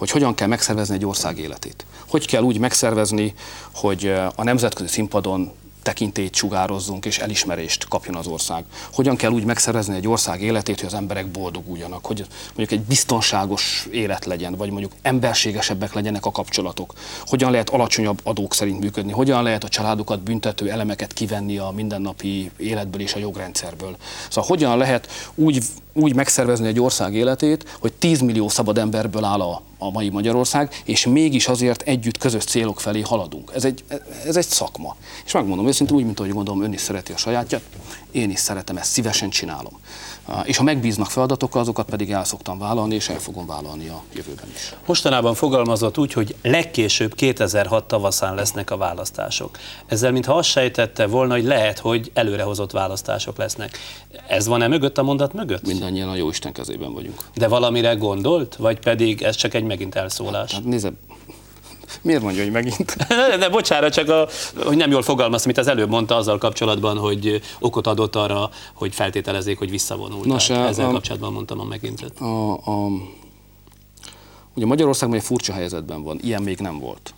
hogy hogyan kell megszervezni egy ország életét. Hogy kell úgy megszervezni, hogy a nemzetközi színpadon tekintélyt sugározzunk és elismerést kapjon az ország. Hogyan kell úgy megszervezni egy ország életét, hogy az emberek boldoguljanak, hogy mondjuk egy biztonságos élet legyen, vagy mondjuk emberségesebbek legyenek a kapcsolatok. Hogyan lehet alacsonyabb adók szerint működni, hogyan lehet a családokat büntető elemeket kivenni a mindennapi életből és a jogrendszerből. Szóval hogyan lehet úgy úgy megszervezni egy ország életét, hogy 10 millió szabad emberből áll a, a mai Magyarország, és mégis azért együtt közös célok felé haladunk. Ez egy, ez egy szakma. És megmondom őszintén úgy, mint ahogy gondolom, ön is szereti a sajátját, én is szeretem, ezt szívesen csinálom. És ha megbíznak feladatokkal, azokat pedig el szoktam vállalni, és el fogom vállalni a jövőben is. Mostanában fogalmazott úgy, hogy legkésőbb 2006 tavaszán lesznek a választások. Ezzel mintha azt sejtette volna, hogy lehet, hogy előrehozott választások lesznek. Ez van-e mögött a mondat mögött? Mindannyian a Jóisten kezében vagyunk. De valamire gondolt, vagy pedig ez csak egy megint elszólás? Hát nézze, Miért mondja, hogy megint? De bocsánat, csak a, hogy nem jól fogalmaz, mint az előbb mondta azzal kapcsolatban, hogy okot adott arra, hogy feltételezzék, hogy visszavonult. Nos, ezzel a, kapcsolatban mondtam a megintet. A, a, ugye Magyarország egy furcsa helyzetben van, ilyen még nem volt.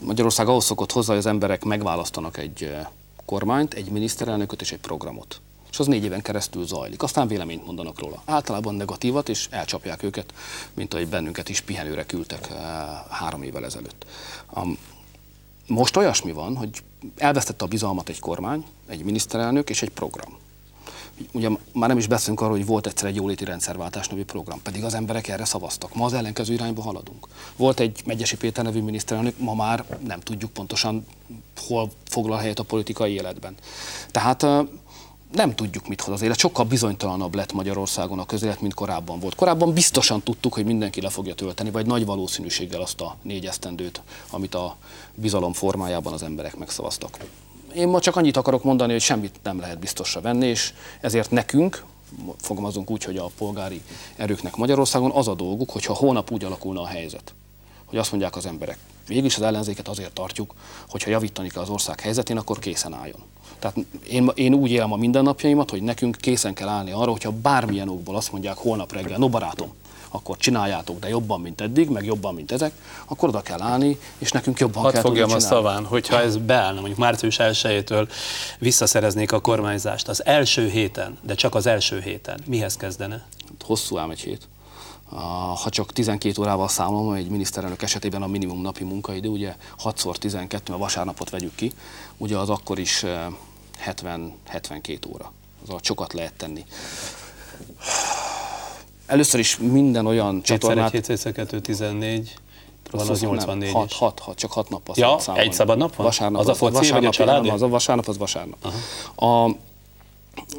Magyarország ahhoz szokott hozzá, hogy az emberek megválasztanak egy kormányt, egy miniszterelnököt és egy programot és az négy éven keresztül zajlik. Aztán véleményt mondanak róla. Általában negatívat, és elcsapják őket, mint ahogy bennünket is pihenőre küldtek eh, három évvel ezelőtt. Most olyasmi van, hogy elvesztette a bizalmat egy kormány, egy miniszterelnök és egy program. Ugye már nem is beszélünk arról, hogy volt egyszer egy jóléti rendszerváltás nevű program, pedig az emberek erre szavaztak. Ma az ellenkező irányba haladunk. Volt egy Megyesi Péter nevű miniszterelnök, ma már nem tudjuk pontosan, hol foglal helyet a politikai életben. Tehát eh, nem tudjuk, mit hoz az élet. Sokkal bizonytalanabb lett Magyarországon a közélet, mint korábban volt. Korábban biztosan tudtuk, hogy mindenki le fogja tölteni, vagy nagy valószínűséggel azt a négy esztendőt, amit a bizalom formájában az emberek megszavaztak. Én ma csak annyit akarok mondani, hogy semmit nem lehet biztosra venni, és ezért nekünk, fogalmazunk úgy, hogy a polgári erőknek Magyarországon az a dolguk, hogyha holnap úgy alakulna a helyzet, hogy azt mondják az emberek, végig az ellenzéket azért tartjuk, hogyha javítani kell az ország helyzetén, akkor készen álljon. Tehát én, én úgy élem a mindennapjaimat, hogy nekünk készen kell állni arra, hogyha bármilyen okból azt mondják holnap reggel, no barátom, akkor csináljátok, de jobban, mint eddig, meg jobban, mint ezek, akkor oda kell állni, és nekünk jobban Hadd kell fogjam a szaván, hogyha ez beállna, mondjuk március 1-től visszaszereznék a kormányzást az első héten, de csak az első héten, mihez kezdene? Hosszú ám egy hét. Ha csak 12 órával számolom, egy miniszterelnök esetében a minimum napi munkaidő, ugye 6x12, a vasárnapot vegyük ki, ugye az akkor is 70-72 óra. Az a sokat lehet tenni. Először is minden olyan csatornát... 7 x 2, 14, van az 84 6, 6, 6, csak 6 nap. Ja, egy szabad nap van? Vasárnap, az a foci, vasárnap, vagy a család? Az a vasárnap, az vasárnap. A,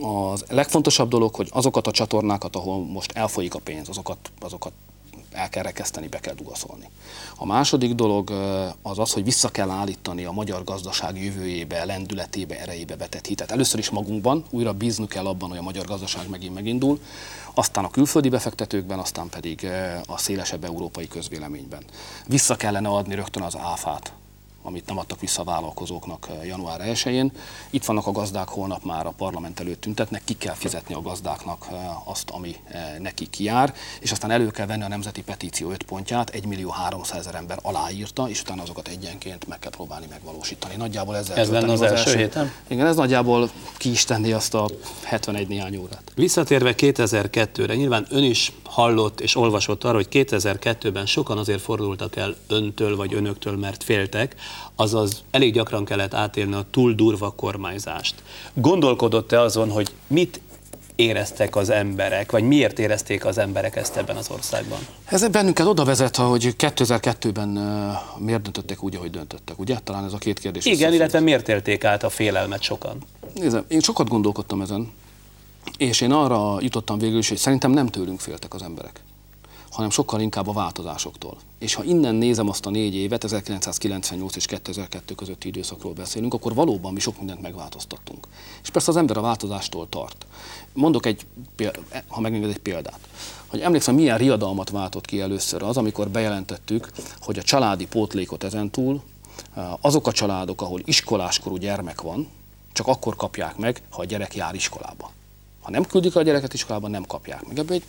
az legfontosabb dolog, hogy azokat a csatornákat, ahol most elfolyik a pénz, azokat, azokat el kell rekeszteni, be kell dugaszolni. A második dolog az az, hogy vissza kell állítani a magyar gazdaság jövőjébe, lendületébe, erejébe vetett hitet. Először is magunkban, újra bíznunk kell abban, hogy a magyar gazdaság megint megindul, aztán a külföldi befektetőkben, aztán pedig a szélesebb európai közvéleményben. Vissza kellene adni rögtön az áfát amit nem adtak vissza a vállalkozóknak január 1-én. Itt vannak a gazdák, holnap már a parlament előtt tüntetnek, ki kell fizetni a gazdáknak azt, ami nekik jár, és aztán elő kell venni a nemzeti petíció 5 pontját, 1 millió 300 ezer ember aláírta, és utána azokat egyenként meg kell próbálni megvalósítani. Nagyjából ezzel Ez lenne az, az első héten? Igen, ez nagyjából ki is tenni azt a 71 néhány órát. Visszatérve 2002-re, nyilván ön is hallott és olvasott arra, hogy 2002-ben sokan azért fordultak el öntől vagy önöktől, mert féltek, azaz elég gyakran kellett átélni a túl durva kormányzást. Gondolkodott-e azon, hogy mit éreztek az emberek, vagy miért érezték az emberek ezt ebben az országban? Ez bennünket oda vezet, hogy 2002-ben uh, miért döntöttek úgy, ahogy döntöttek, ugye? Talán ez a két kérdés. Igen, illetve miért élték át a félelmet sokan? Nézd, én sokat gondolkodtam ezen, és én arra jutottam végül is, hogy szerintem nem tőlünk féltek az emberek hanem sokkal inkább a változásoktól. És ha innen nézem azt a négy évet, 1998 és 2002 közötti időszakról beszélünk, akkor valóban mi sok mindent megváltoztattunk. És persze az ember a változástól tart. Mondok egy, ha megenged egy példát, hogy emlékszem, milyen riadalmat váltott ki először az, amikor bejelentettük, hogy a családi pótlékot ezentúl azok a családok, ahol iskoláskorú gyermek van, csak akkor kapják meg, ha a gyerek jár iskolába. Nem küldik a gyereket iskolába, nem kapják meg. Ebből egy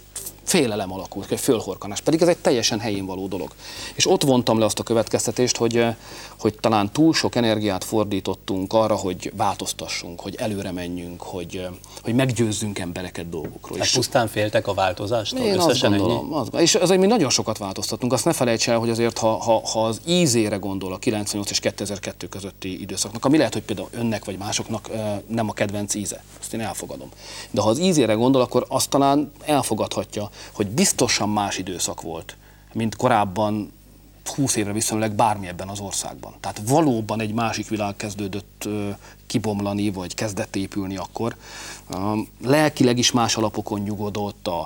félelem alakult, egy fölhorkanás, pedig ez egy teljesen helyén való dolog. És ott vontam le azt a következtetést, hogy, eh, hogy talán túl sok energiát fordítottunk arra, hogy változtassunk, hogy előre menjünk, hogy, eh, hogy meggyőzzünk embereket dolgokról. Hát és pusztán féltek a változástól? Én azt gondolom. Az, és azért mi nagyon sokat változtattunk. Azt ne felejts el, hogy azért, ha, ha, ha az ízére gondol a 98 és 2002 közötti időszaknak, ami lehet, hogy például önnek vagy másoknak eh, nem a kedvenc íze, azt én elfogadom. De ha az ízére gondol, akkor azt talán elfogadhatja, hogy biztosan más időszak volt, mint korábban 20 évre viszonylag bármi ebben az országban. Tehát valóban egy másik világ kezdődött kibomlani, vagy kezdett épülni akkor. Lelkileg is más alapokon nyugodott, a,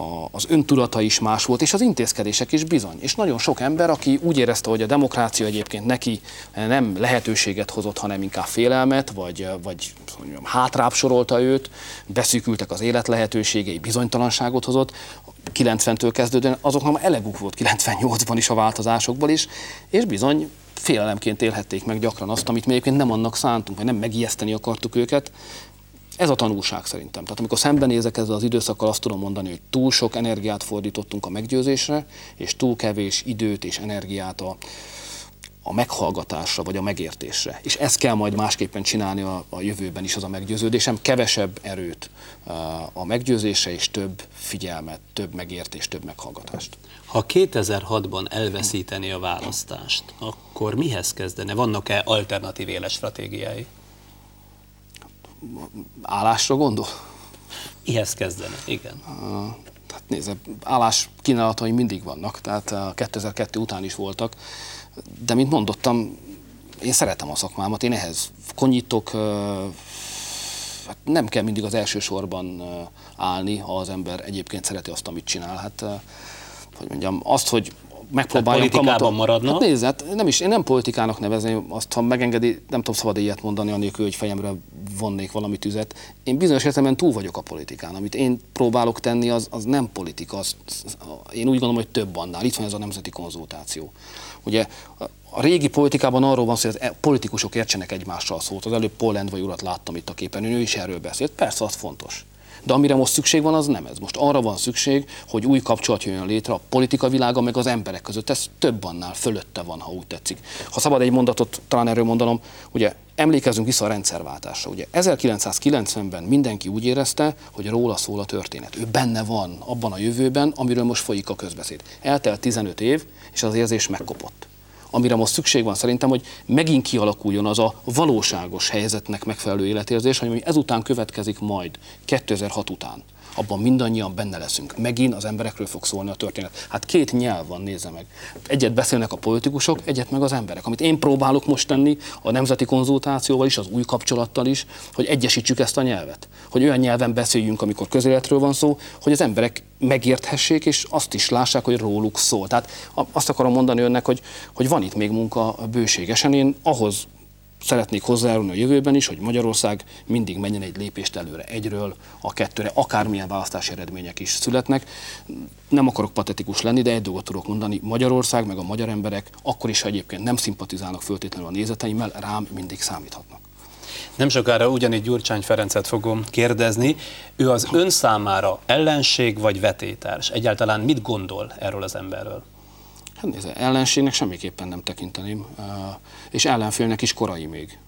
a, az öntudata is más volt, és az intézkedések is bizony. És nagyon sok ember, aki úgy érezte, hogy a demokrácia egyébként neki nem lehetőséget hozott, hanem inkább félelmet, vagy, vagy mondjam, hátrább sorolta őt, beszűkültek az élet lehetőségei, bizonytalanságot hozott, 90-től kezdődően azoknak elegük volt 98-ban is a változásokból is, és bizony félelemként élhették meg gyakran azt, amit mi egyébként nem annak szántunk, vagy nem megijeszteni akartuk őket. Ez a tanulság szerintem. Tehát amikor szembenézek ezzel az időszakkal, azt tudom mondani, hogy túl sok energiát fordítottunk a meggyőzésre, és túl kevés időt és energiát a, a meghallgatásra vagy a megértésre. És ezt kell majd másképpen csinálni a, a jövőben is az a meggyőződésem. Kevesebb erőt a meggyőzése és több figyelmet, több megértést, több meghallgatást. Ha 2006-ban elveszíteni a választást, akkor mihez kezdene? Vannak-e alternatív éles stratégiái? Állásra gondol? Mihez kezdene, igen. Uh, hát nézze, állás kínálatai mindig vannak, tehát 2002 után is voltak, de mint mondottam, én szeretem a szakmámat, én ehhez konyítok, hát nem kell mindig az első sorban állni, ha az ember egyébként szereti azt, amit csinál. Hát hogy mondjam, azt, hogy megpróbáljon politikában maradna? Hát nézd, hát nem is, én nem politikának nevezném, azt, ha megengedi, nem tudom szabad ilyet mondani, anélkül, hogy fejemre vonnék valami tüzet. Én bizonyos értelemben túl vagyok a politikán. Amit én próbálok tenni, az, az nem politika. Az, az, én úgy gondolom, hogy több annál. Itt van ez a nemzeti konzultáció. Ugye a régi politikában arról van szó, hogy az e- politikusok értsenek egymással szót. Az előbb Paul Endvai urat láttam itt a képen, ő is erről beszélt. Persze, az fontos. De amire most szükség van, az nem ez. Most arra van szükség, hogy új kapcsolat jöjjön létre a politika világa meg az emberek között. Ez több annál, fölötte van, ha úgy tetszik. Ha szabad egy mondatot talán erről mondanom, ugye emlékezzünk vissza a rendszerváltásra. Ugye 1990-ben mindenki úgy érezte, hogy róla szól a történet. Ő benne van abban a jövőben, amiről most folyik a közbeszéd. Eltelt 15 év, és az érzés megkopott amire most szükség van szerintem, hogy megint kialakuljon az a valóságos helyzetnek megfelelő életérzés, ami ezután következik majd, 2006 után abban mindannyian benne leszünk. Megint az emberekről fog szólni a történet. Hát két nyelv van, nézze meg. Egyet beszélnek a politikusok, egyet meg az emberek. Amit én próbálok most tenni a nemzeti konzultációval is, az új kapcsolattal is, hogy egyesítsük ezt a nyelvet. Hogy olyan nyelven beszéljünk, amikor közéletről van szó, hogy az emberek megérthessék, és azt is lássák, hogy róluk szól. Tehát azt akarom mondani önnek, hogy, hogy van itt még munka bőségesen. Én ahhoz szeretnék hozzájárulni a jövőben is, hogy Magyarország mindig menjen egy lépést előre, egyről a kettőre, akármilyen választási eredmények is születnek. Nem akarok patetikus lenni, de egy dolgot tudok mondani, Magyarország meg a magyar emberek akkor is, ha egyébként nem szimpatizálnak föltétlenül a nézeteimmel, rám mindig számíthatnak. Nem sokára ugyanígy Gyurcsány Ferencet fogom kérdezni. Ő az ön számára ellenség vagy vetétárs? Egyáltalán mit gondol erről az emberről? Hát nézze, ellenségnek semmiképpen nem tekinteném, és ellenfélnek is korai még.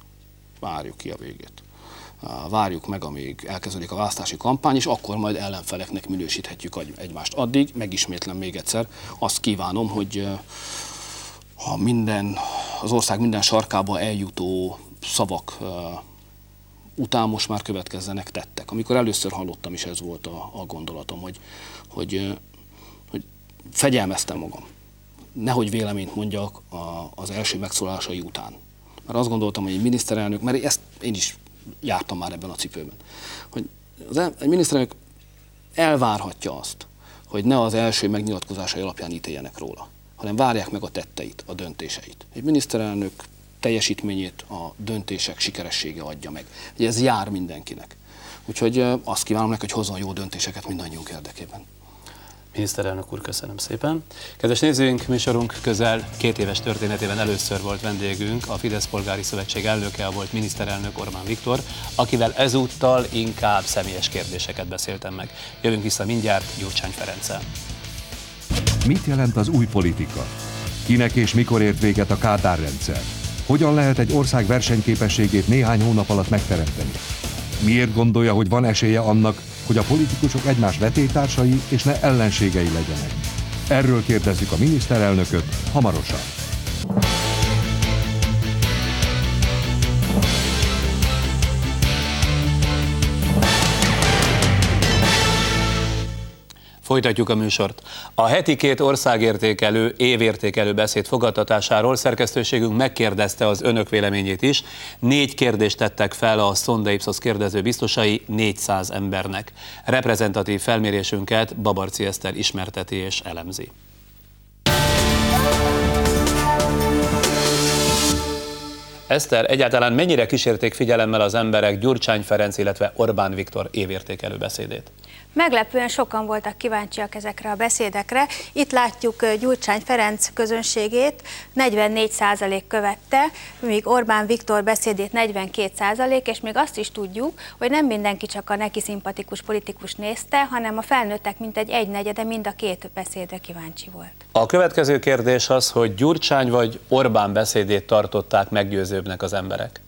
Várjuk ki a végét. Várjuk meg, amíg elkezdődik a választási kampány, és akkor majd ellenfeleknek minősíthetjük egymást. Addig, megismétlem még egyszer, azt kívánom, hogy ha minden, az ország minden sarkába eljutó szavak után most már következzenek tettek. Amikor először hallottam is ez volt a, a gondolatom, hogy, hogy, hogy fegyelmeztem magam. Nehogy véleményt mondjak a, az első megszólásai után. Mert azt gondoltam, hogy egy miniszterelnök, mert ezt én is jártam már ebben a cipőben, hogy az el, egy miniszterelnök elvárhatja azt, hogy ne az első megnyilatkozásai alapján ítéljenek róla, hanem várják meg a tetteit, a döntéseit. Egy miniszterelnök teljesítményét a döntések sikeressége adja meg. Ugye ez jár mindenkinek. Úgyhogy azt kívánom neki, hogy hozzon jó döntéseket mindannyiunk érdekében. Miniszterelnök úr, köszönöm szépen. Kedves nézőink, műsorunk közel két éves történetében először volt vendégünk, a Fidesz Polgári Szövetség elnöke, volt miniszterelnök Orbán Viktor, akivel ezúttal inkább személyes kérdéseket beszéltem meg. Jövünk vissza mindjárt Gyurcsány Ferenccel. Mit jelent az új politika? Kinek és mikor ért véget a Kádár rendszer? Hogyan lehet egy ország versenyképességét néhány hónap alatt megteremteni? Miért gondolja, hogy van esélye annak, hogy a politikusok egymás vetétársai és ne ellenségei legyenek? Erről kérdezzük a miniszterelnököt hamarosan. Folytatjuk a műsort. A heti két országértékelő, évértékelő beszéd fogadtatásáról szerkesztőségünk megkérdezte az önök véleményét is. Négy kérdést tettek fel a Sonda Ipsos kérdező biztosai 400 embernek. Reprezentatív felmérésünket Babarci Eszter ismerteti és elemzi. Eszter, egyáltalán mennyire kísérték figyelemmel az emberek Gyurcsány Ferenc, illetve Orbán Viktor évértékelő beszédét? Meglepően sokan voltak kíváncsiak ezekre a beszédekre. Itt látjuk Gyurcsány Ferenc közönségét, 44% követte, míg Orbán Viktor beszédét 42%, és még azt is tudjuk, hogy nem mindenki csak a neki szimpatikus politikus nézte, hanem a felnőttek mintegy egynegyede mind a két beszédre kíváncsi volt. A következő kérdés az, hogy Gyurcsány vagy Orbán beszédét tartották meggyőzőbbnek az emberek.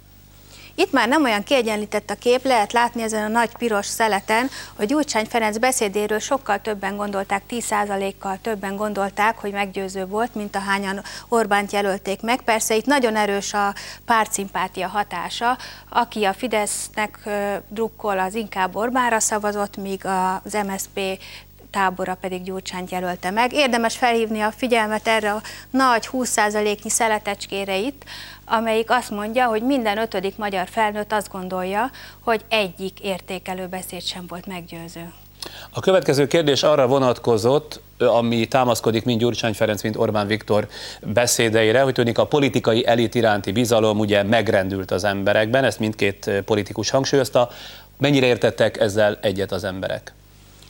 Itt már nem olyan kiegyenlített a kép, lehet látni ezen a nagy piros szeleten, hogy Gyurcsány Ferenc beszédéről sokkal többen gondolták, 10%-kal többen gondolták, hogy meggyőző volt, mint ahányan Orbánt jelölték meg. Persze itt nagyon erős a pártszimpátia hatása. Aki a Fidesznek drukkol, az inkább Orbánra szavazott, míg az MSP tábora pedig Gyurcsányt jelölte meg. Érdemes felhívni a figyelmet erre a nagy 20%-nyi szeletecskére itt, amelyik azt mondja, hogy minden ötödik magyar felnőtt azt gondolja, hogy egyik értékelő beszéd sem volt meggyőző. A következő kérdés arra vonatkozott, ami támaszkodik mind Gyurcsány Ferenc, mind Orbán Viktor beszédeire, hogy tűnik a politikai elit iránti bizalom ugye megrendült az emberekben, ezt mindkét politikus hangsúlyozta. Mennyire értettek ezzel egyet az emberek?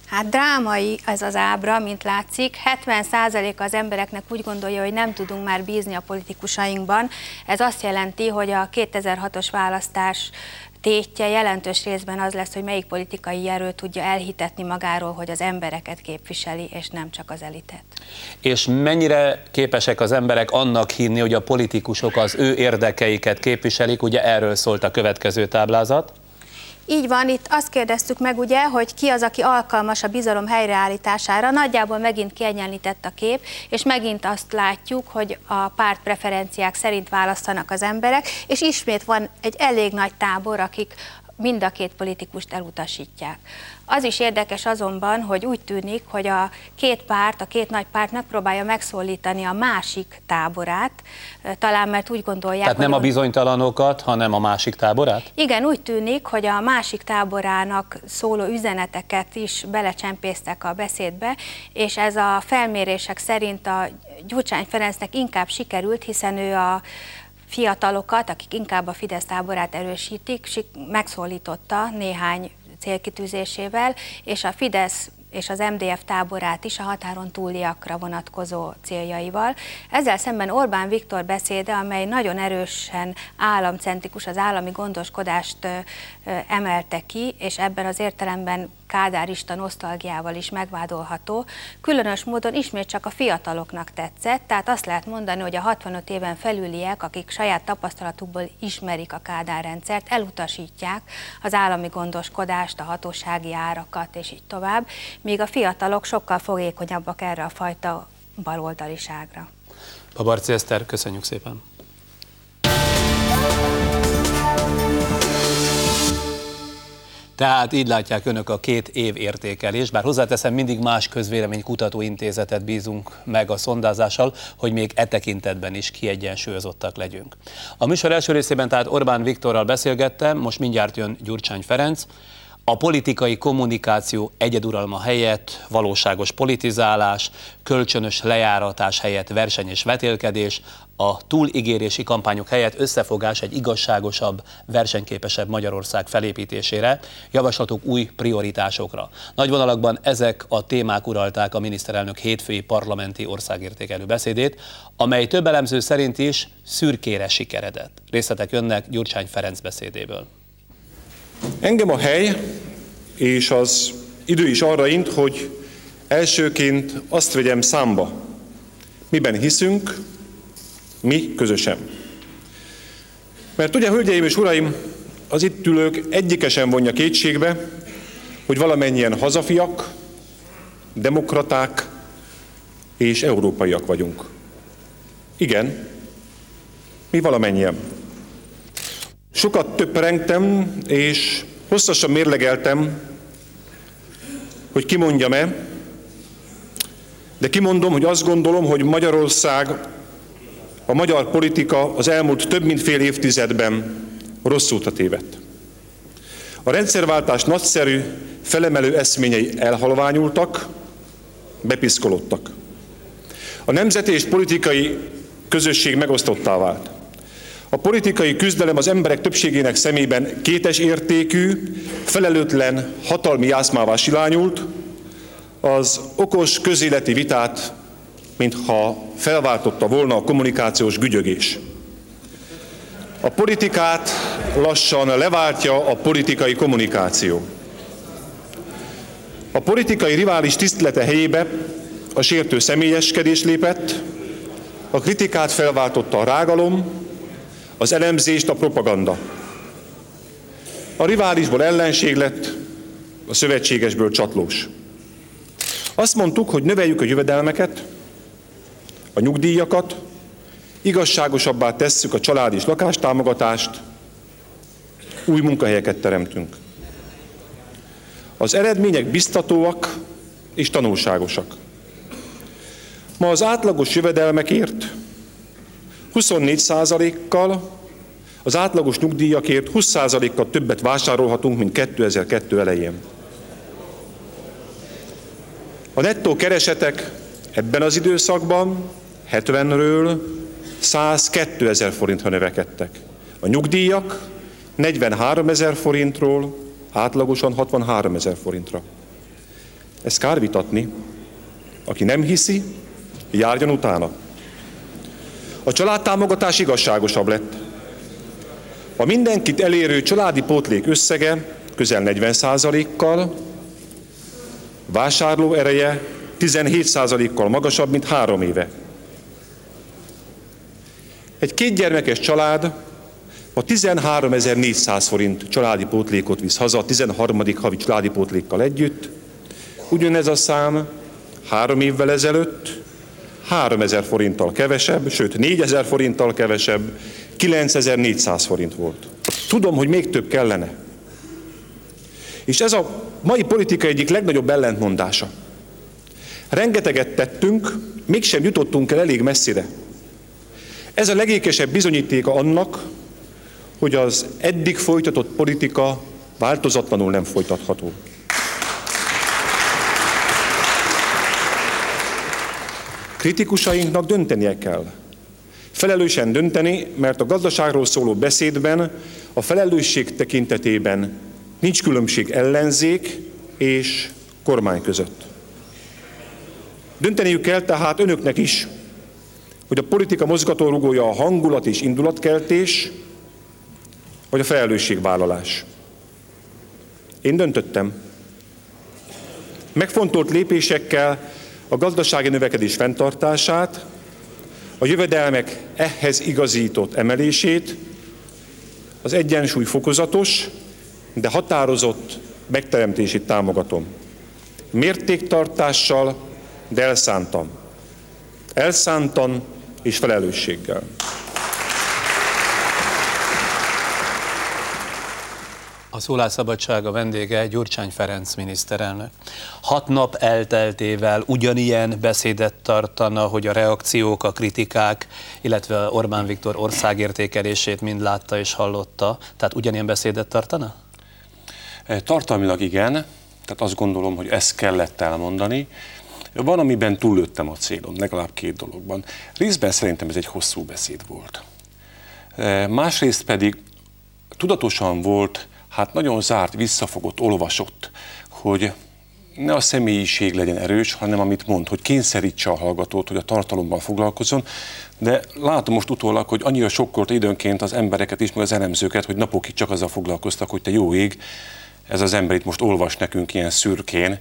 Hát drámai ez az ábra, mint látszik. 70% az embereknek úgy gondolja, hogy nem tudunk már bízni a politikusainkban. Ez azt jelenti, hogy a 2006-os választás tétje jelentős részben az lesz, hogy melyik politikai erő tudja elhitetni magáról, hogy az embereket képviseli, és nem csak az elitet. És mennyire képesek az emberek annak hinni, hogy a politikusok az ő érdekeiket képviselik? Ugye erről szólt a következő táblázat. Így van, itt azt kérdeztük meg ugye, hogy ki az, aki alkalmas a bizalom helyreállítására. Nagyjából megint kiegyenlített a kép, és megint azt látjuk, hogy a párt preferenciák szerint választanak az emberek, és ismét van egy elég nagy tábor, akik mind a két politikust elutasítják. Az is érdekes azonban, hogy úgy tűnik, hogy a két párt, a két nagy párt megpróbálja megszólítani a másik táborát, talán mert úgy gondolják, Tehát nem a bizonytalanokat, hanem a másik táborát? Igen, úgy tűnik, hogy a másik táborának szóló üzeneteket is belecsempésztek a beszédbe, és ez a felmérések szerint a Gyurcsány Ferencnek inkább sikerült, hiszen ő a fiatalokat, akik inkább a Fidesz táborát erősítik, megszólította néhány célkitűzésével, és a Fidesz és az MDF táborát is a határon túliakra vonatkozó céljaival. Ezzel szemben Orbán Viktor beszéde, amely nagyon erősen államcentrikus, az állami gondoskodást emelte ki, és ebben az értelemben kádárista nosztalgiával is megvádolható, különös módon ismét csak a fiataloknak tetszett, tehát azt lehet mondani, hogy a 65 éven felüliek, akik saját tapasztalatukból ismerik a Kádár rendszert, elutasítják az állami gondoskodást, a hatósági árakat és így tovább, míg a fiatalok sokkal fogékonyabbak erre a fajta baloldaliságra. Babarci Eszter, köszönjük szépen! Tehát így látják önök a két év értékelés, bár hozzáteszem, mindig más közvéleménykutató intézetet bízunk meg a szondázással, hogy még e tekintetben is kiegyensúlyozottak legyünk. A műsor első részében tehát Orbán Viktorral beszélgettem, most mindjárt jön Gyurcsány Ferenc, a politikai kommunikáció egyeduralma helyett valóságos politizálás, kölcsönös lejáratás helyett verseny és vetélkedés, a túligérési kampányok helyett összefogás egy igazságosabb, versenyképesebb Magyarország felépítésére, javaslatok új prioritásokra. Nagy vonalakban ezek a témák uralták a miniszterelnök hétfői parlamenti országértékelő beszédét, amely több elemző szerint is szürkére sikeredett. Részletek jönnek Gyurcsány Ferenc beszédéből. Engem a hely és az idő is arra int, hogy elsőként azt vegyem számba, miben hiszünk, mi közösen. Mert ugye, hölgyeim és uraim, az itt ülők egyikesen vonja kétségbe, hogy valamennyien hazafiak, demokraták és európaiak vagyunk. Igen, mi valamennyien. Sokat töprengtem, és hosszasan mérlegeltem, hogy kimondjam-e, de kimondom, hogy azt gondolom, hogy Magyarország, a magyar politika az elmúlt több mint fél évtizedben rossz útra tévedt. A rendszerváltás nagyszerű, felemelő eszményei elhalványultak, bepiszkolódtak. A nemzeti és politikai közösség megosztottá vált. A politikai küzdelem az emberek többségének szemében kétes értékű, felelőtlen, hatalmi jászmává silányult, az okos közéleti vitát, mintha felváltotta volna a kommunikációs gügyögés. A politikát lassan leváltja a politikai kommunikáció. A politikai rivális tisztelete helyébe a sértő személyeskedés lépett, a kritikát felváltotta a rágalom, az elemzést a propaganda. A riválisból ellenség lett, a szövetségesből csatlós. Azt mondtuk, hogy növeljük a jövedelmeket, a nyugdíjakat, igazságosabbá tesszük a család és lakástámogatást, új munkahelyeket teremtünk. Az eredmények biztatóak és tanulságosak. Ma az átlagos jövedelmekért 24%-kal, az átlagos nyugdíjakért 20%-kal többet vásárolhatunk, mint 2002 elején. A nettó keresetek ebben az időszakban 70-ről 102 ezer forintra növekedtek. A nyugdíjak 43 ezer forintról átlagosan 63 ezer forintra. Ezt kár vitatni. Aki nem hiszi, járjon utána. A családtámogatás igazságosabb lett. A mindenkit elérő családi pótlék összege közel 40%-kal, vásárló ereje 17%-kal magasabb, mint három éve. Egy kétgyermekes család a 13.400 forint családi pótlékot visz haza a 13. havi családi pótlékkal együtt. Ugyanez a szám három évvel ezelőtt 3000 forinttal kevesebb, sőt 4000 forinttal kevesebb, 9400 forint volt. Tudom, hogy még több kellene. És ez a mai politika egyik legnagyobb ellentmondása. Rengeteget tettünk, mégsem jutottunk el elég messzire. Ez a legékesebb bizonyítéka annak, hogy az eddig folytatott politika változatlanul nem folytatható. Kritikusainknak döntenie kell. Felelősen dönteni, mert a gazdaságról szóló beszédben a felelősség tekintetében nincs különbség ellenzék és kormány között. Dönteniük kell tehát önöknek is, hogy a politika mozgatórugója a hangulat és indulatkeltés, vagy a felelősségvállalás. Én döntöttem. Megfontolt lépésekkel a gazdasági növekedés fenntartását, a jövedelmek ehhez igazított emelését, az egyensúly fokozatos, de határozott megteremtését támogatom. Mértéktartással, de elszántam. Elszántan és felelősséggel. A szólásszabadság a vendége Gyurcsány Ferenc miniszterelnök. Hat nap elteltével ugyanilyen beszédet tartana, hogy a reakciók, a kritikák, illetve Orbán Viktor országértékelését mind látta és hallotta. Tehát ugyanilyen beszédet tartana? E, tartalmilag igen, tehát azt gondolom, hogy ezt kellett elmondani. Van, amiben túllőttem a célon, legalább két dologban. Részben szerintem ez egy hosszú beszéd volt. E, másrészt pedig tudatosan volt hát nagyon zárt, visszafogott, olvasott, hogy ne a személyiség legyen erős, hanem amit mond, hogy kényszerítse a hallgatót, hogy a tartalommal foglalkozzon, de látom most utólag, hogy annyira sokkolt időnként az embereket is, meg az elemzőket, hogy napokig csak azzal foglalkoztak, hogy te jó ég, ez az ember itt most olvas nekünk ilyen szürkén,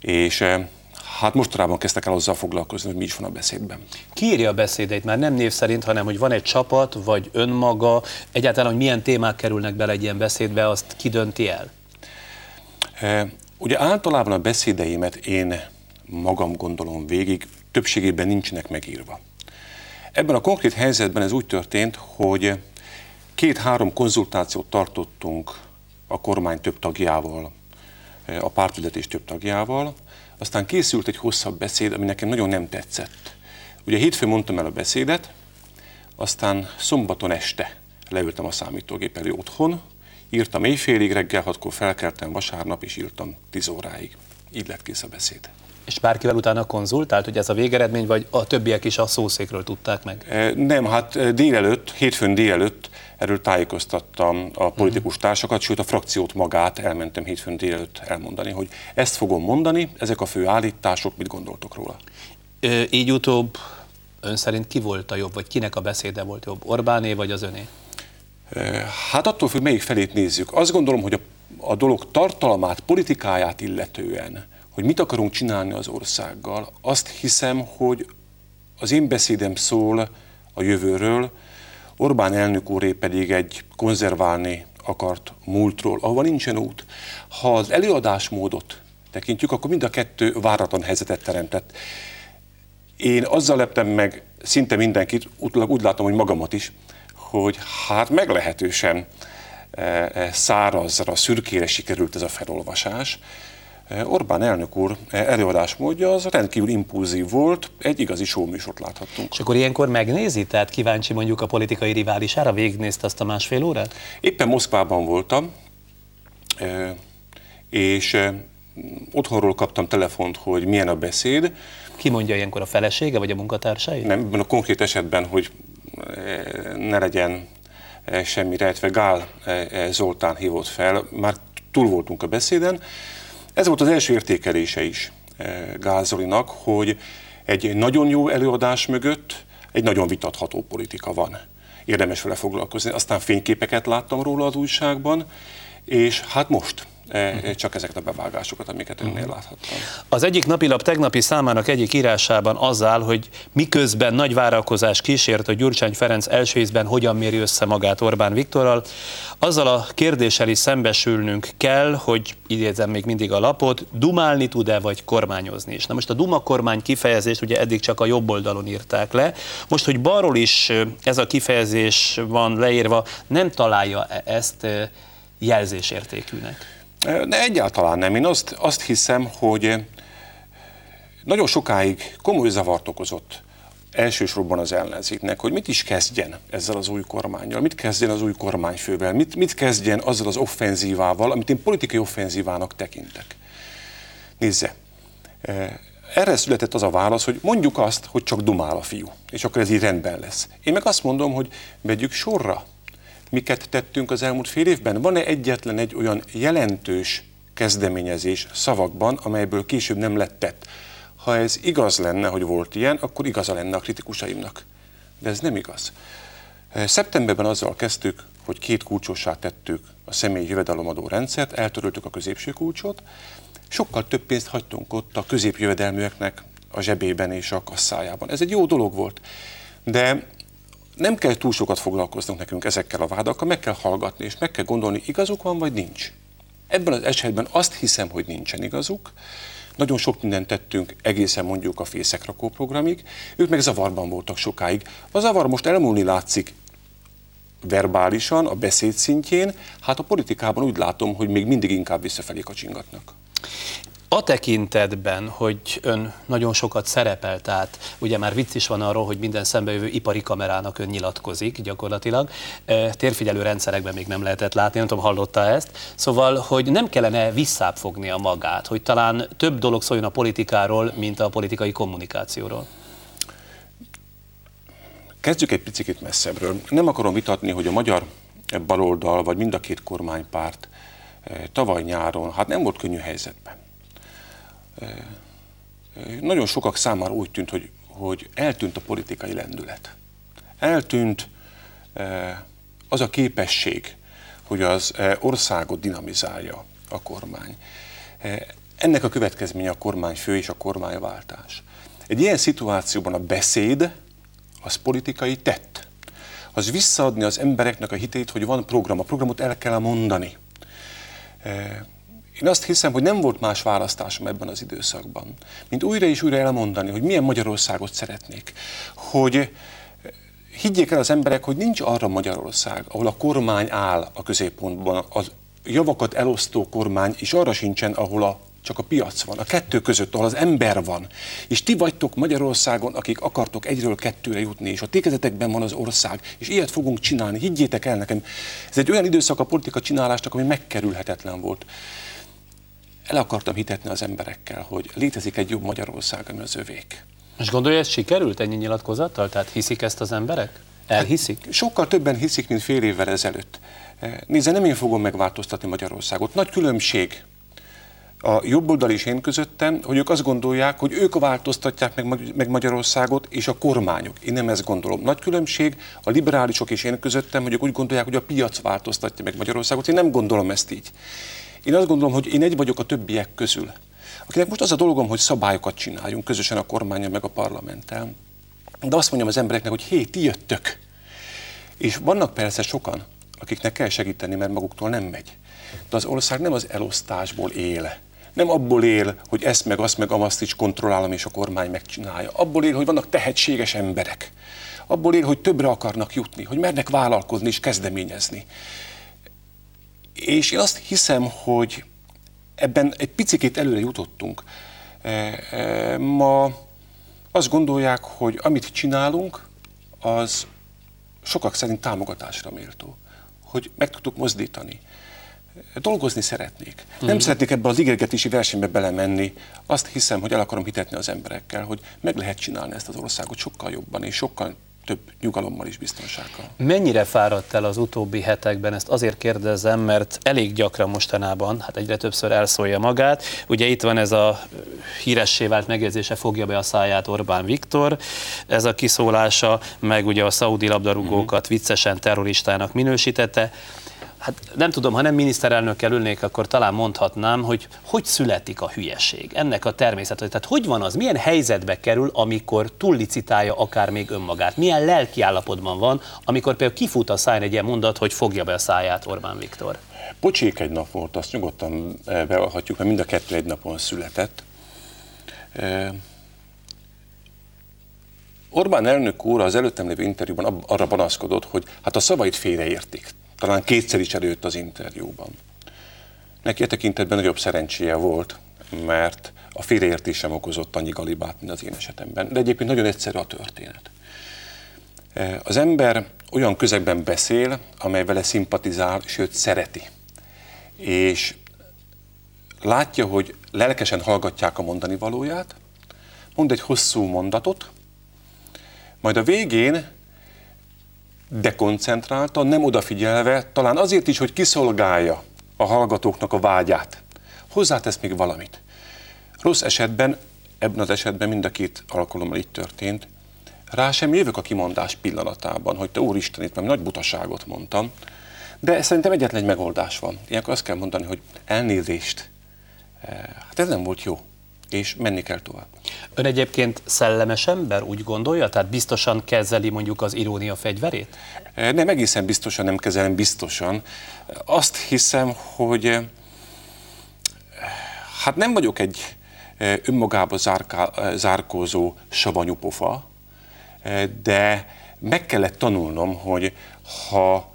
és eh, hát mostanában kezdtek el azzal foglalkozni, hogy mi is van a beszédben. Ki írja a beszédeit? Már nem név szerint, hanem hogy van egy csapat, vagy önmaga, egyáltalán, hogy milyen témák kerülnek bele egy ilyen beszédbe, azt ki dönti el? E, ugye általában a beszédeimet én magam gondolom végig, többségében nincsenek megírva. Ebben a konkrét helyzetben ez úgy történt, hogy két-három konzultációt tartottunk a kormány több tagjával, a pártvezetés több tagjával, aztán készült egy hosszabb beszéd, ami nekem nagyon nem tetszett. Ugye hétfőn mondtam el a beszédet, aztán szombaton este leültem a számítógép elő otthon, írtam éjfélig, reggel hatkor felkeltem vasárnap, és írtam 10 óráig. Így lett kész a beszéd. És bárkivel utána konzultált, hogy ez a végeredmény, vagy a többiek is a szószékről tudták meg? E, nem, hát e, délelőtt, hétfőn délelőtt erről tájékoztattam a politikus mhm. társakat, sőt a frakciót magát elmentem hétfőn délelőtt elmondani, hogy ezt fogom mondani, ezek a fő állítások, mit gondoltok róla? Ö, így utóbb ön szerint ki volt a jobb, vagy kinek a beszéde volt jobb, Orbáné vagy az öné? Hát attól függ, melyik felét nézzük. Azt gondolom, hogy a, a dolog tartalmát, politikáját illetően, hogy mit akarunk csinálni az országgal, azt hiszem, hogy az én beszédem szól a jövőről, Orbán elnök úré pedig egy konzerválni akart múltról, ahova nincsen út. Ha az előadásmódot tekintjük, akkor mind a kettő váratlan helyzetet teremtett. Én azzal leptem meg szinte mindenkit, úgy látom, hogy magamat is, hogy hát meglehetősen e, e, szárazra, szürkére sikerült ez a felolvasás. Eh, Orbán elnök úr eh, előadásmódja az rendkívül impulzív volt, egy igazi showműsort láthattunk. És akkor ilyenkor megnézi, tehát kíváncsi mondjuk a politikai riválisára, végignézte azt a másfél órát? Éppen Moszkvában voltam, eh, és otthonról kaptam telefont, hogy milyen a beszéd. Ki mondja ilyenkor a felesége, vagy a munkatársai? Nem, ebben a konkrét esetben, hogy ne legyen semmi rejtve, Gál Zoltán hívott fel, már túl voltunk a beszéden, ez volt az első értékelése is eh, Gázolinak, hogy egy nagyon jó előadás mögött egy nagyon vitatható politika van. Érdemes vele foglalkozni. Aztán fényképeket láttam róla az újságban, és hát most csak ezeket a bevágásokat, amiket önnél mhm. láthattam. Az egyik napilap tegnapi számának egyik írásában az áll, hogy miközben nagy várakozás kísért, hogy Gyurcsány Ferenc első ízben hogyan méri össze magát Orbán Viktorral, azzal a kérdéssel is szembesülnünk kell, hogy idézem még mindig a lapot, dumálni tud-e vagy kormányozni is. Na most a Duma kormány kifejezést ugye eddig csak a jobb oldalon írták le, most, hogy balról is ez a kifejezés van leírva, nem találja ezt jelzésértékűnek. De egyáltalán nem. Én azt, azt hiszem, hogy nagyon sokáig komoly zavart okozott elsősorban az ellenzéknek, hogy mit is kezdjen ezzel az új kormányjal, mit kezdjen az új kormányfővel, mit, mit kezdjen azzal az offenzívával, amit én politikai offenzívának tekintek. Nézze, erre született az a válasz, hogy mondjuk azt, hogy csak dumál a fiú, és akkor ez így rendben lesz. Én meg azt mondom, hogy vegyük sorra, miket tettünk az elmúlt fél évben. Van-e egyetlen egy olyan jelentős kezdeményezés szavakban, amelyből később nem lett tett? Ha ez igaz lenne, hogy volt ilyen, akkor igaza lenne a kritikusaimnak. De ez nem igaz. Szeptemberben azzal kezdtük, hogy két kulcsossá tettük a személyi jövedelemadó rendszert, eltöröltük a középső kulcsot, sokkal több pénzt hagytunk ott a középjövedelműeknek a zsebében és a kasszájában. Ez egy jó dolog volt. De nem kell túl sokat foglalkoznunk nekünk ezekkel a vádakkal, meg kell hallgatni, és meg kell gondolni, igazuk van, vagy nincs. Ebben az esetben azt hiszem, hogy nincsen igazuk. Nagyon sok mindent tettünk egészen mondjuk a fészekrakó programig, ők meg zavarban voltak sokáig. A zavar most elmúlni látszik verbálisan, a beszéd szintjén, hát a politikában úgy látom, hogy még mindig inkább visszafelé kacsingatnak. A tekintetben, hogy ön nagyon sokat szerepel, tehát ugye már vicc is van arról, hogy minden szembejövő ipari kamerának ön nyilatkozik gyakorlatilag, térfigyelő rendszerekben még nem lehetett látni, nem tudom, hallotta ezt, szóval, hogy nem kellene visszább fogni a magát, hogy talán több dolog szóljon a politikáról, mint a politikai kommunikációról. Kezdjük egy picit messzebbről. Nem akarom vitatni, hogy a magyar baloldal, vagy mind a két kormánypárt tavaly nyáron, hát nem volt könnyű helyzetben nagyon sokak számára úgy tűnt, hogy, hogy eltűnt a politikai lendület. Eltűnt az a képesség, hogy az országot dinamizálja a kormány. Ennek a következménye a kormányfő és a kormányváltás. Egy ilyen szituációban a beszéd az politikai tett. Az visszaadni az embereknek a hitét, hogy van program. A programot el kell mondani. Én azt hiszem, hogy nem volt más választásom ebben az időszakban, mint újra és újra elmondani, hogy milyen Magyarországot szeretnék. Hogy eh, higgyék el az emberek, hogy nincs arra Magyarország, ahol a kormány áll a középpontban, a javakat elosztó kormány, és arra sincsen, ahol a csak a piac van, a kettő között, ahol az ember van. És ti vagytok Magyarországon, akik akartok egyről kettőre jutni, és a tékezetekben van az ország, és ilyet fogunk csinálni, higgyétek el nekem. Ez egy olyan időszak a politika csinálásnak, ami megkerülhetetlen volt el akartam hitetni az emberekkel, hogy létezik egy jobb Magyarország, ami az övék. És gondolja, ez sikerült ennyi nyilatkozattal? Tehát hiszik ezt az emberek? Elhiszik? Hát, sokkal többen hiszik, mint fél évvel ezelőtt. Eh, nézze, nem én fogom megváltoztatni Magyarországot. Nagy különbség a jobb oldal és én közöttem, hogy ők azt gondolják, hogy ők változtatják meg, meg Magyarországot, és a kormányok. Én nem ezt gondolom. Nagy különbség a liberálisok és én közöttem, hogy ők úgy gondolják, hogy a piac változtatja meg Magyarországot. Én nem gondolom ezt így. Én azt gondolom, hogy én egy vagyok a többiek közül, akinek most az a dolgom, hogy szabályokat csináljunk közösen a kormányon meg a parlamenttel. De azt mondjam az embereknek, hogy hé, ti jöttök. És vannak persze sokan, akiknek kell segíteni, mert maguktól nem megy. De az ország nem az elosztásból él. Nem abból él, hogy ezt meg azt meg azt is kontrollálom, és a kormány megcsinálja. Abból él, hogy vannak tehetséges emberek. Abból él, hogy többre akarnak jutni, hogy mernek vállalkozni és kezdeményezni. És én azt hiszem, hogy ebben egy picit előre jutottunk. E, e, ma azt gondolják, hogy amit csinálunk, az sokak szerint támogatásra méltó. Hogy meg tudtuk mozdítani. Dolgozni szeretnék. Mm. Nem mhm. szeretnék ebbe az ígérgetési versenybe belemenni. Azt hiszem, hogy el akarom hitetni az emberekkel, hogy meg lehet csinálni ezt az országot sokkal jobban és sokkal több nyugalommal és biztonsággal. Mennyire fáradt el az utóbbi hetekben? Ezt azért kérdezem, mert elég gyakran mostanában, hát egyre többször elszólja magát. Ugye itt van ez a híressé vált megjegyzése, fogja be a száját Orbán Viktor, ez a kiszólása, meg ugye a szaudi labdarúgókat uh-huh. viccesen terroristának minősítette hát nem tudom, ha nem miniszterelnökkel ülnék, akkor talán mondhatnám, hogy hogy születik a hülyeség, ennek a természet. Tehát hogy van az, milyen helyzetbe kerül, amikor túllicitálja akár még önmagát, milyen lelki állapotban van, amikor például kifut a szájn egy ilyen mondat, hogy fogja be a száját Orbán Viktor. Pocsék egy nap volt, azt nyugodtan eh, beadhatjuk, mert mind a kettő egy napon született. Eh, Orbán elnök úr az előttem lévő interjúban arra panaszkodott, hogy hát a szavait félreértik. Talán kétszer is előtt az interjúban. Neki e tekintetben nagyobb szerencséje volt, mert a félreértésem okozott annyi galibát, mint az én esetemben. De egyébként nagyon egyszerű a történet. E, az ember olyan közegben beszél, amely vele szimpatizál, sőt szereti. És látja, hogy lelkesen hallgatják a mondani valóját, mond egy hosszú mondatot, majd a végén dekoncentráltan, nem odafigyelve, talán azért is, hogy kiszolgálja a hallgatóknak a vágyát. Hozzátesz még valamit. Rossz esetben, ebben az esetben mind a két alkalommal így történt, rá sem jövök a kimondás pillanatában, hogy te úristen, itt nagy butaságot mondtam, de szerintem egyetlen egy megoldás van. Ilyenkor azt kell mondani, hogy elnézést. Eh, hát ez nem volt jó, és menni kell tovább. Ön egyébként szellemes ember, úgy gondolja? Tehát biztosan kezeli mondjuk az irónia fegyverét? Eh, nem, egészen biztosan nem kezelem, biztosan. Azt hiszem, hogy eh, hát nem vagyok egy önmagába zárká, zárkózó savanyú pofa, de meg kellett tanulnom, hogy ha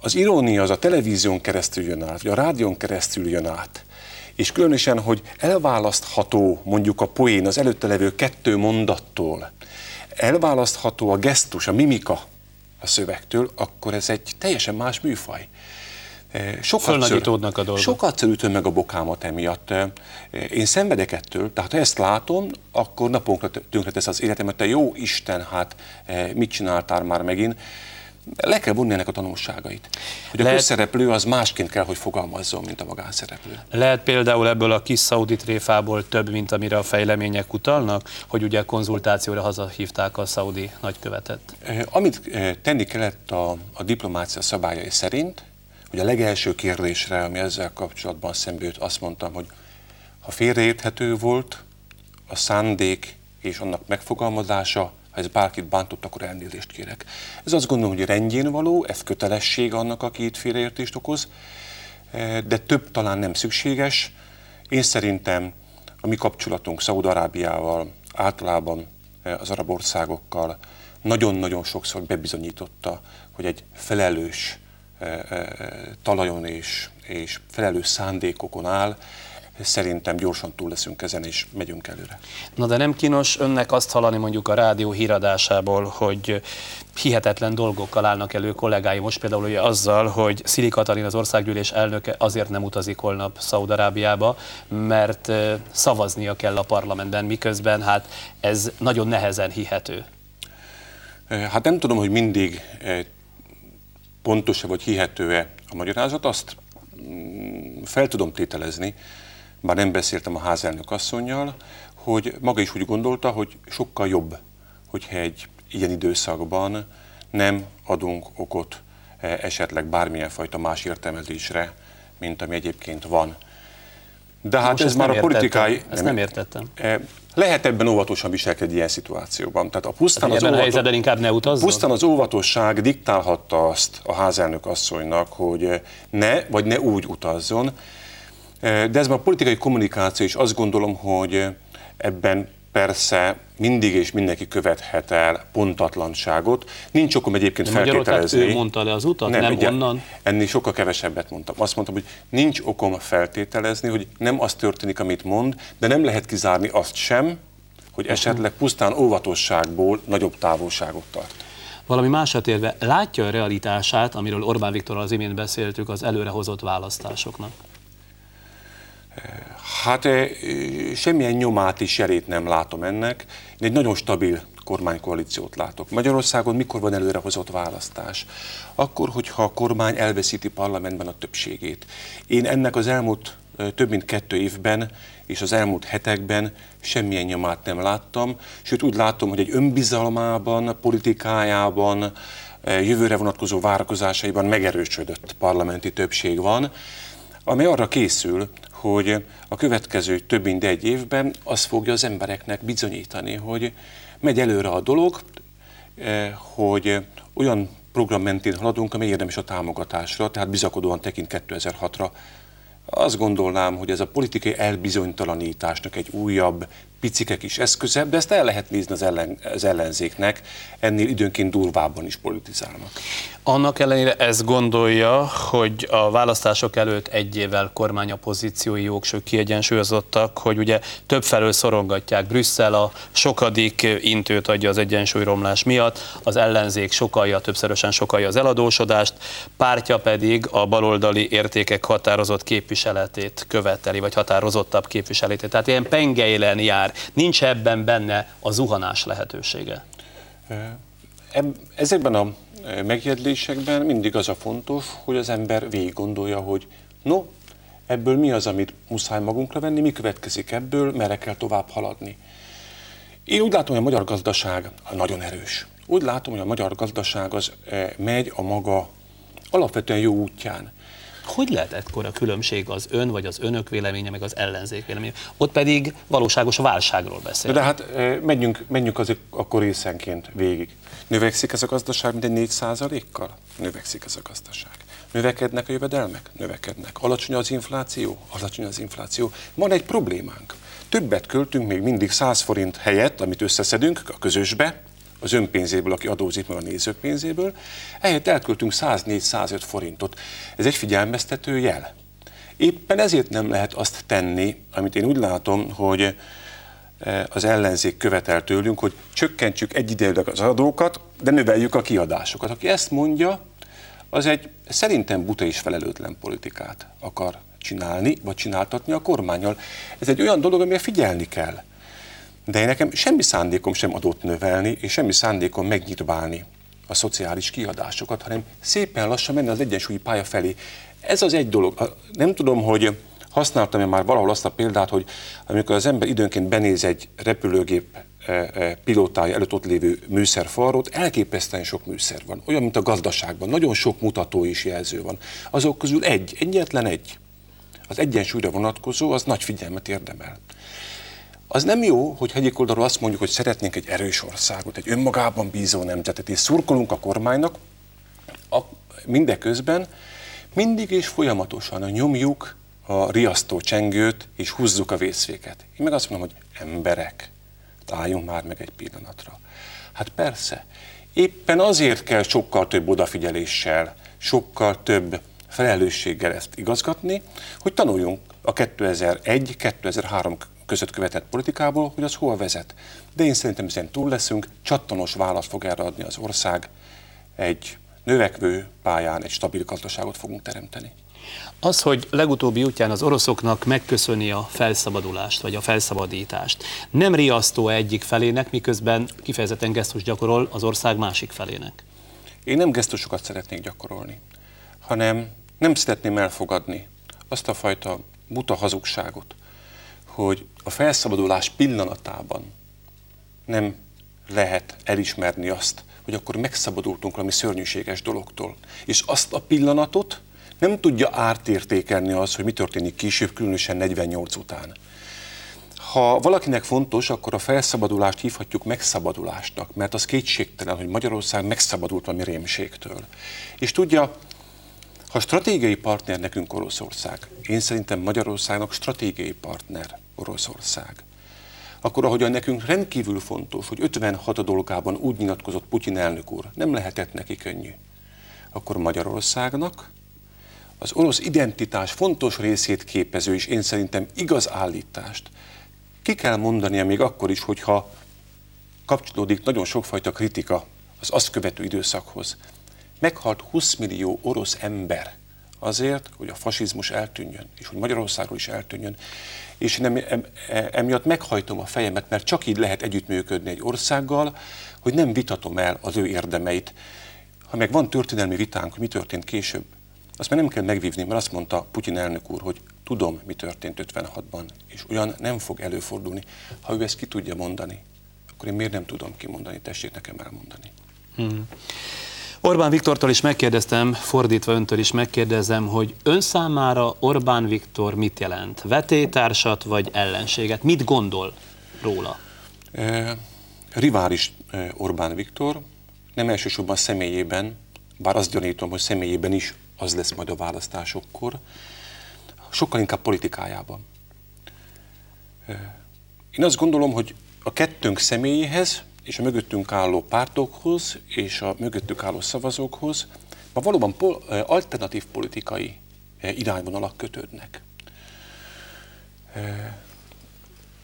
az irónia az a televízión keresztül jön át, vagy a rádión keresztül jön át, és különösen, hogy elválasztható mondjuk a poén az előtte levő kettő mondattól, elválasztható a gesztus, a mimika a szövegtől, akkor ez egy teljesen más műfaj. Sokat a dolgok. Sokat ütöm meg a bokámat emiatt. Én szenvedek ettől, tehát ha ezt látom, akkor naponkra tönkretesz az életemet. Te jó Isten, hát mit csináltál már megint? Le kell vonni ennek a tanulságait. Hogy a Lehet, közszereplő az másként kell, hogy fogalmazzon, mint a magánszereplő. Lehet például ebből a kis szaudi tréfából több, mint amire a fejlemények utalnak, hogy ugye konzultációra hazahívták a szaudi nagykövetet? Amit tenni kellett a, a diplomácia szabályai szerint, hogy a legelső kérdésre, ami ezzel kapcsolatban szembe jött, azt mondtam, hogy ha félreérthető volt a szándék és annak megfogalmazása, ha ez bárkit bántott, akkor elnézést kérek. Ez azt gondolom, hogy rendjén való, ez kötelesség annak, aki itt félreértést okoz, eh, de több talán nem szükséges. Én szerintem a mi kapcsolatunk Szaúd-Arábiával, általában eh, az arab országokkal nagyon-nagyon sokszor bebizonyította, hogy egy felelős eh, talajon és, és felelős szándékokon áll, szerintem gyorsan túl leszünk ezen, és megyünk előre. Na de nem kínos önnek azt hallani mondjuk a rádió híradásából, hogy hihetetlen dolgokkal állnak elő kollégái, most például ugye azzal, hogy Szili Katalin az országgyűlés elnöke azért nem utazik holnap Szaudarábiába, mert szavaznia kell a parlamentben, miközben hát ez nagyon nehezen hihető. Hát nem tudom, hogy mindig pontos-e vagy hihető-e a magyarázat, azt mm, fel tudom tételezni, bár nem beszéltem a házelnök asszonynal, hogy maga is úgy gondolta, hogy sokkal jobb, hogyha egy ilyen időszakban nem adunk okot eh, esetleg bármilyen fajta más értelmezésre, mint ami egyébként van. De hát Most ez már a politikai... Ezt nem értettem. Eh, lehet ebben óvatosan viselkedni ilyen szituációban. Tehát a pusztán, hát az óvatos, inkább ne pusztán az óvatosság diktálhatta azt a házelnök asszonynak, hogy ne, vagy ne úgy utazzon, de ez a politikai kommunikáció is azt gondolom, hogy ebben persze mindig és mindenki követhet el pontatlanságot. Nincs okom egyébként De feltételezni. ő mondta le az utat, nem, nem ugye, onnan? Ennél sokkal kevesebbet mondtam. Azt mondtam, hogy nincs okom feltételezni, hogy nem az történik, amit mond, de nem lehet kizárni azt sem, hogy esetleg pusztán óvatosságból nagyobb távolságot tart. Valami másra érve, látja a realitását, amiről Orbán Viktorral az imént beszéltük, az előrehozott választásoknak? Hát semmilyen nyomát is jelét nem látom ennek. Én egy nagyon stabil kormánykoalíciót látok. Magyarországon mikor van előrehozott választás? Akkor, hogyha a kormány elveszíti parlamentben a többségét. Én ennek az elmúlt több mint kettő évben és az elmúlt hetekben semmilyen nyomát nem láttam, sőt úgy látom, hogy egy önbizalmában, politikájában, jövőre vonatkozó várakozásaiban megerősödött parlamenti többség van, ami arra készül, hogy a következő több mint egy évben az fogja az embereknek bizonyítani, hogy megy előre a dolog, eh, hogy olyan program mentén haladunk, ami érdemes a támogatásra, tehát bizakodóan tekint 2006-ra. Azt gondolnám, hogy ez a politikai elbizonytalanításnak egy újabb picike kis eszköze, de ezt el lehet nézni az, ellen, az ellenzéknek, ennél időnként durvábban is politizálnak. Annak ellenére ezt gondolja, hogy a választások előtt egy évvel kormányopozíciói jogső kiegyensúlyozottak, hogy ugye többfelől szorongatják Brüsszel, a sokadik intőt adja az egyensúlyromlás miatt, az ellenzék sokalja, többszörösen sokalja az eladósodást, pártja pedig a baloldali értékek határozott képviseletét követeli, vagy határozottabb képviseletét. Tehát ilyen pengeilen jár Nincs ebben benne a zuhanás lehetősége? Ezekben a megjegyzésekben mindig az a fontos, hogy az ember végig gondolja, hogy no, ebből mi az, amit muszáj magunkra venni, mi következik ebből, merre kell tovább haladni. Én úgy látom, hogy a magyar gazdaság nagyon erős. Úgy látom, hogy a magyar gazdaság az megy a maga alapvetően jó útján. Hogy lehet ekkor a különbség az ön vagy az önök véleménye, meg az ellenzék véleménye? Ott pedig valóságos válságról beszél. De hát menjünk, menjünk azért akkor részenként végig. Növekszik ez a gazdaság mintegy 4% kal Növekszik ez a gazdaság. Növekednek a jövedelmek? Növekednek. Alacsony az infláció? Alacsony az infláció. Van egy problémánk. Többet költünk még mindig 100 forint helyett, amit összeszedünk a közösbe, az önpénzéből, aki adózik, meg a nézők pénzéből, ehhez elköltünk 104-105 forintot. Ez egy figyelmeztető jel. Éppen ezért nem lehet azt tenni, amit én úgy látom, hogy eh, az ellenzék követel tőlünk, hogy csökkentsük egyidejűleg az adókat, de növeljük a kiadásokat. Aki ezt mondja, az egy szerintem buta és felelőtlen politikát akar csinálni, vagy csináltatni a kormányjal. Ez egy olyan dolog, amire figyelni kell. De én nekem semmi szándékom sem adott növelni, és semmi szándékom megnyitválni a szociális kiadásokat, hanem szépen lassan menni az egyensúlyi pálya felé. Ez az egy dolog. Nem tudom, hogy használtam-e már valahol azt a példát, hogy amikor az ember időnként benéz egy repülőgép e, e, pilótája előtt ott lévő műszerfalrót, elképesztően sok műszer van. Olyan, mint a gazdaságban. Nagyon sok mutató és jelző van. Azok közül egy, egyetlen egy. Az egyensúlyra vonatkozó, az nagy figyelmet érdemel. Az nem jó, hogy egyik oldalról azt mondjuk, hogy szeretnénk egy erős országot, egy önmagában bízó nemzetet, és szurkolunk a kormánynak, a, mindeközben mindig és folyamatosan nyomjuk a riasztó csengőt, és húzzuk a vészféket. Én meg azt mondom, hogy emberek, álljunk már meg egy pillanatra. Hát persze, éppen azért kell sokkal több odafigyeléssel, sokkal több felelősséggel ezt igazgatni, hogy tanuljunk a 2001-2003 között követett politikából, hogy az hol vezet. De én szerintem ezen túl leszünk, csattanos választ fog erre adni az ország, egy növekvő pályán egy stabil gazdaságot fogunk teremteni. Az, hogy legutóbbi útján az oroszoknak megköszöni a felszabadulást, vagy a felszabadítást, nem riasztó egyik felének, miközben kifejezetten gesztus gyakorol az ország másik felének? Én nem gesztusokat szeretnék gyakorolni, hanem nem szeretném elfogadni azt a fajta buta hazugságot, hogy a felszabadulás pillanatában nem lehet elismerni azt, hogy akkor megszabadultunk valami szörnyűséges dologtól. És azt a pillanatot nem tudja ártértékelni az, hogy mi történik később, különösen 48 után. Ha valakinek fontos, akkor a felszabadulást hívhatjuk megszabadulásnak, mert az kétségtelen, hogy Magyarország megszabadult valami rémségtől. És tudja, ha stratégiai partner nekünk Oroszország, én szerintem Magyarországnak stratégiai partner Oroszország, akkor ahogyan nekünk rendkívül fontos, hogy 56 dolgában úgy nyilatkozott Putyin elnök úr, nem lehetett neki könnyű, akkor Magyarországnak az orosz identitás fontos részét képező, és én szerintem igaz állítást. Ki kell mondania még akkor is, hogyha kapcsolódik nagyon sokfajta kritika az azt követő időszakhoz. Meghalt 20 millió orosz ember azért, hogy a fasizmus eltűnjön, és hogy Magyarországról is eltűnjön. És én emiatt meghajtom a fejemet, mert csak így lehet együttműködni egy országgal, hogy nem vitatom el az ő érdemeit. Ha meg van történelmi vitánk, hogy mi történt később, azt már nem kell megvívni, mert azt mondta Putyin elnök úr, hogy tudom, mi történt 56-ban, és olyan nem fog előfordulni. Ha ő ezt ki tudja mondani, akkor én miért nem tudom kimondani, tessék nekem elmondani. Hmm. Orbán Viktortól is megkérdeztem, fordítva öntől is megkérdezem, hogy ön számára Orbán Viktor mit jelent? Vetétársat vagy ellenséget? Mit gondol róla? E, rivális Orbán Viktor, nem elsősorban személyében, bár azt gyanítom, hogy személyében is az lesz majd a választásokkor, sokkal inkább politikájában. Én azt gondolom, hogy a kettőnk személyéhez és a mögöttünk álló pártokhoz és a mögöttük álló szavazókhoz ma valóban pol- alternatív politikai irányvonalak kötődnek.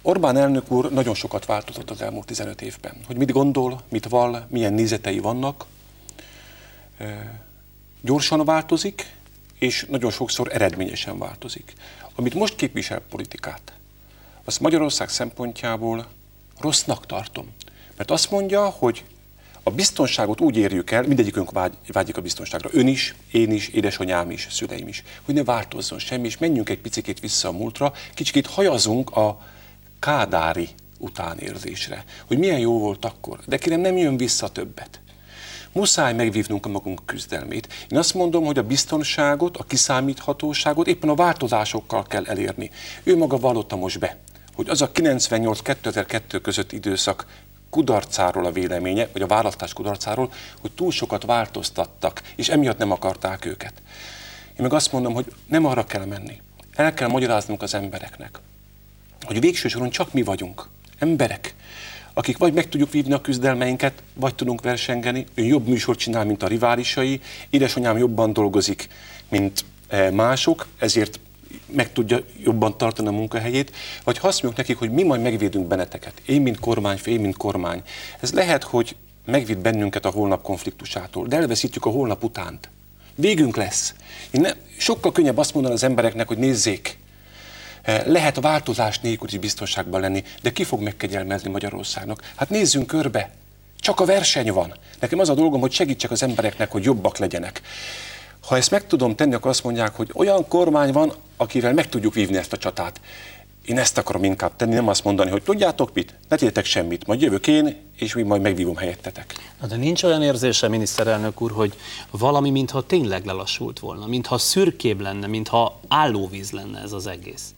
Orbán elnök úr nagyon sokat változott az elmúlt 15 évben. Hogy mit gondol, mit val, milyen nézetei vannak. Gyorsan változik, és nagyon sokszor eredményesen változik. Amit most képvisel politikát, azt Magyarország szempontjából rossznak tartom. Mert azt mondja, hogy a biztonságot úgy érjük el, mindegyikünk vágy, vágyik a biztonságra. Ön is, én is, édesanyám is, szüleim is. Hogy ne változzon semmi, és menjünk egy picit vissza a múltra, kicsit hajazunk a kádári utánérzésre, hogy milyen jó volt akkor, de kérem nem jön vissza többet. Muszáj megvívnunk a magunk küzdelmét. Én azt mondom, hogy a biztonságot, a kiszámíthatóságot éppen a változásokkal kell elérni. Ő maga vallotta most be, hogy az a 98-2002 között időszak kudarcáról a véleménye, vagy a választás kudarcáról, hogy túl sokat változtattak, és emiatt nem akarták őket. Én meg azt mondom, hogy nem arra kell menni. El kell magyaráznunk az embereknek, hogy végső soron csak mi vagyunk, emberek, akik vagy meg tudjuk vívni a küzdelmeinket, vagy tudunk versengeni. Ő jobb műsort csinál, mint a riválisai, édesanyám jobban dolgozik, mint eh, mások, ezért meg tudja jobban tartani a munkahelyét, vagy ha azt mondjuk nekik, hogy mi majd megvédünk benneteket, én mint kormányfő, én mint kormány. Ez lehet, hogy megvéd bennünket a holnap konfliktusától, de elveszítjük a holnap utánt. Végünk lesz. Én ne, sokkal könnyebb azt mondani az embereknek, hogy nézzék, eh, lehet változás nélkül is biztonságban lenni, de ki fog megkegyelmezni Magyarországnak? Hát nézzünk körbe, csak a verseny van. Nekem az a dolgom, hogy segítsek az embereknek, hogy jobbak legyenek. Ha ezt meg tudom tenni, akkor azt mondják, hogy olyan kormány van, akivel meg tudjuk vívni ezt a csatát. Én ezt akarom inkább tenni, nem azt mondani, hogy tudjátok mit, ne tégyetek semmit, majd jövök én, és mi majd megvívom helyettetek. Na de nincs olyan érzése, miniszterelnök úr, hogy valami mintha tényleg lelassult volna, mintha szürkébb lenne, mintha állóvíz lenne ez az egész.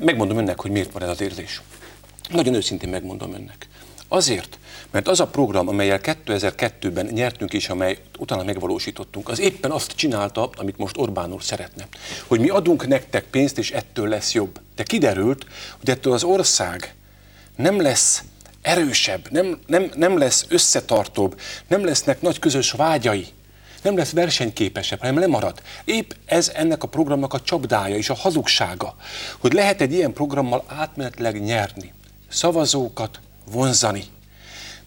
Megmondom önnek, hogy miért van ez az érzés. Nagyon őszintén megmondom önnek. Azért, mert az a program, amelyel 2002-ben nyertünk és amely utána megvalósítottunk, az éppen azt csinálta, amit most Orbán úr szeretne. Hogy mi adunk nektek pénzt, és ettől lesz jobb. De kiderült, hogy ettől az ország nem lesz erősebb, nem, nem, nem lesz összetartóbb, nem lesznek nagy közös vágyai, nem lesz versenyképesebb, hanem lemarad. Épp ez ennek a programnak a csapdája és a hazugsága, hogy lehet egy ilyen programmal átmenetleg nyerni, szavazókat vonzani,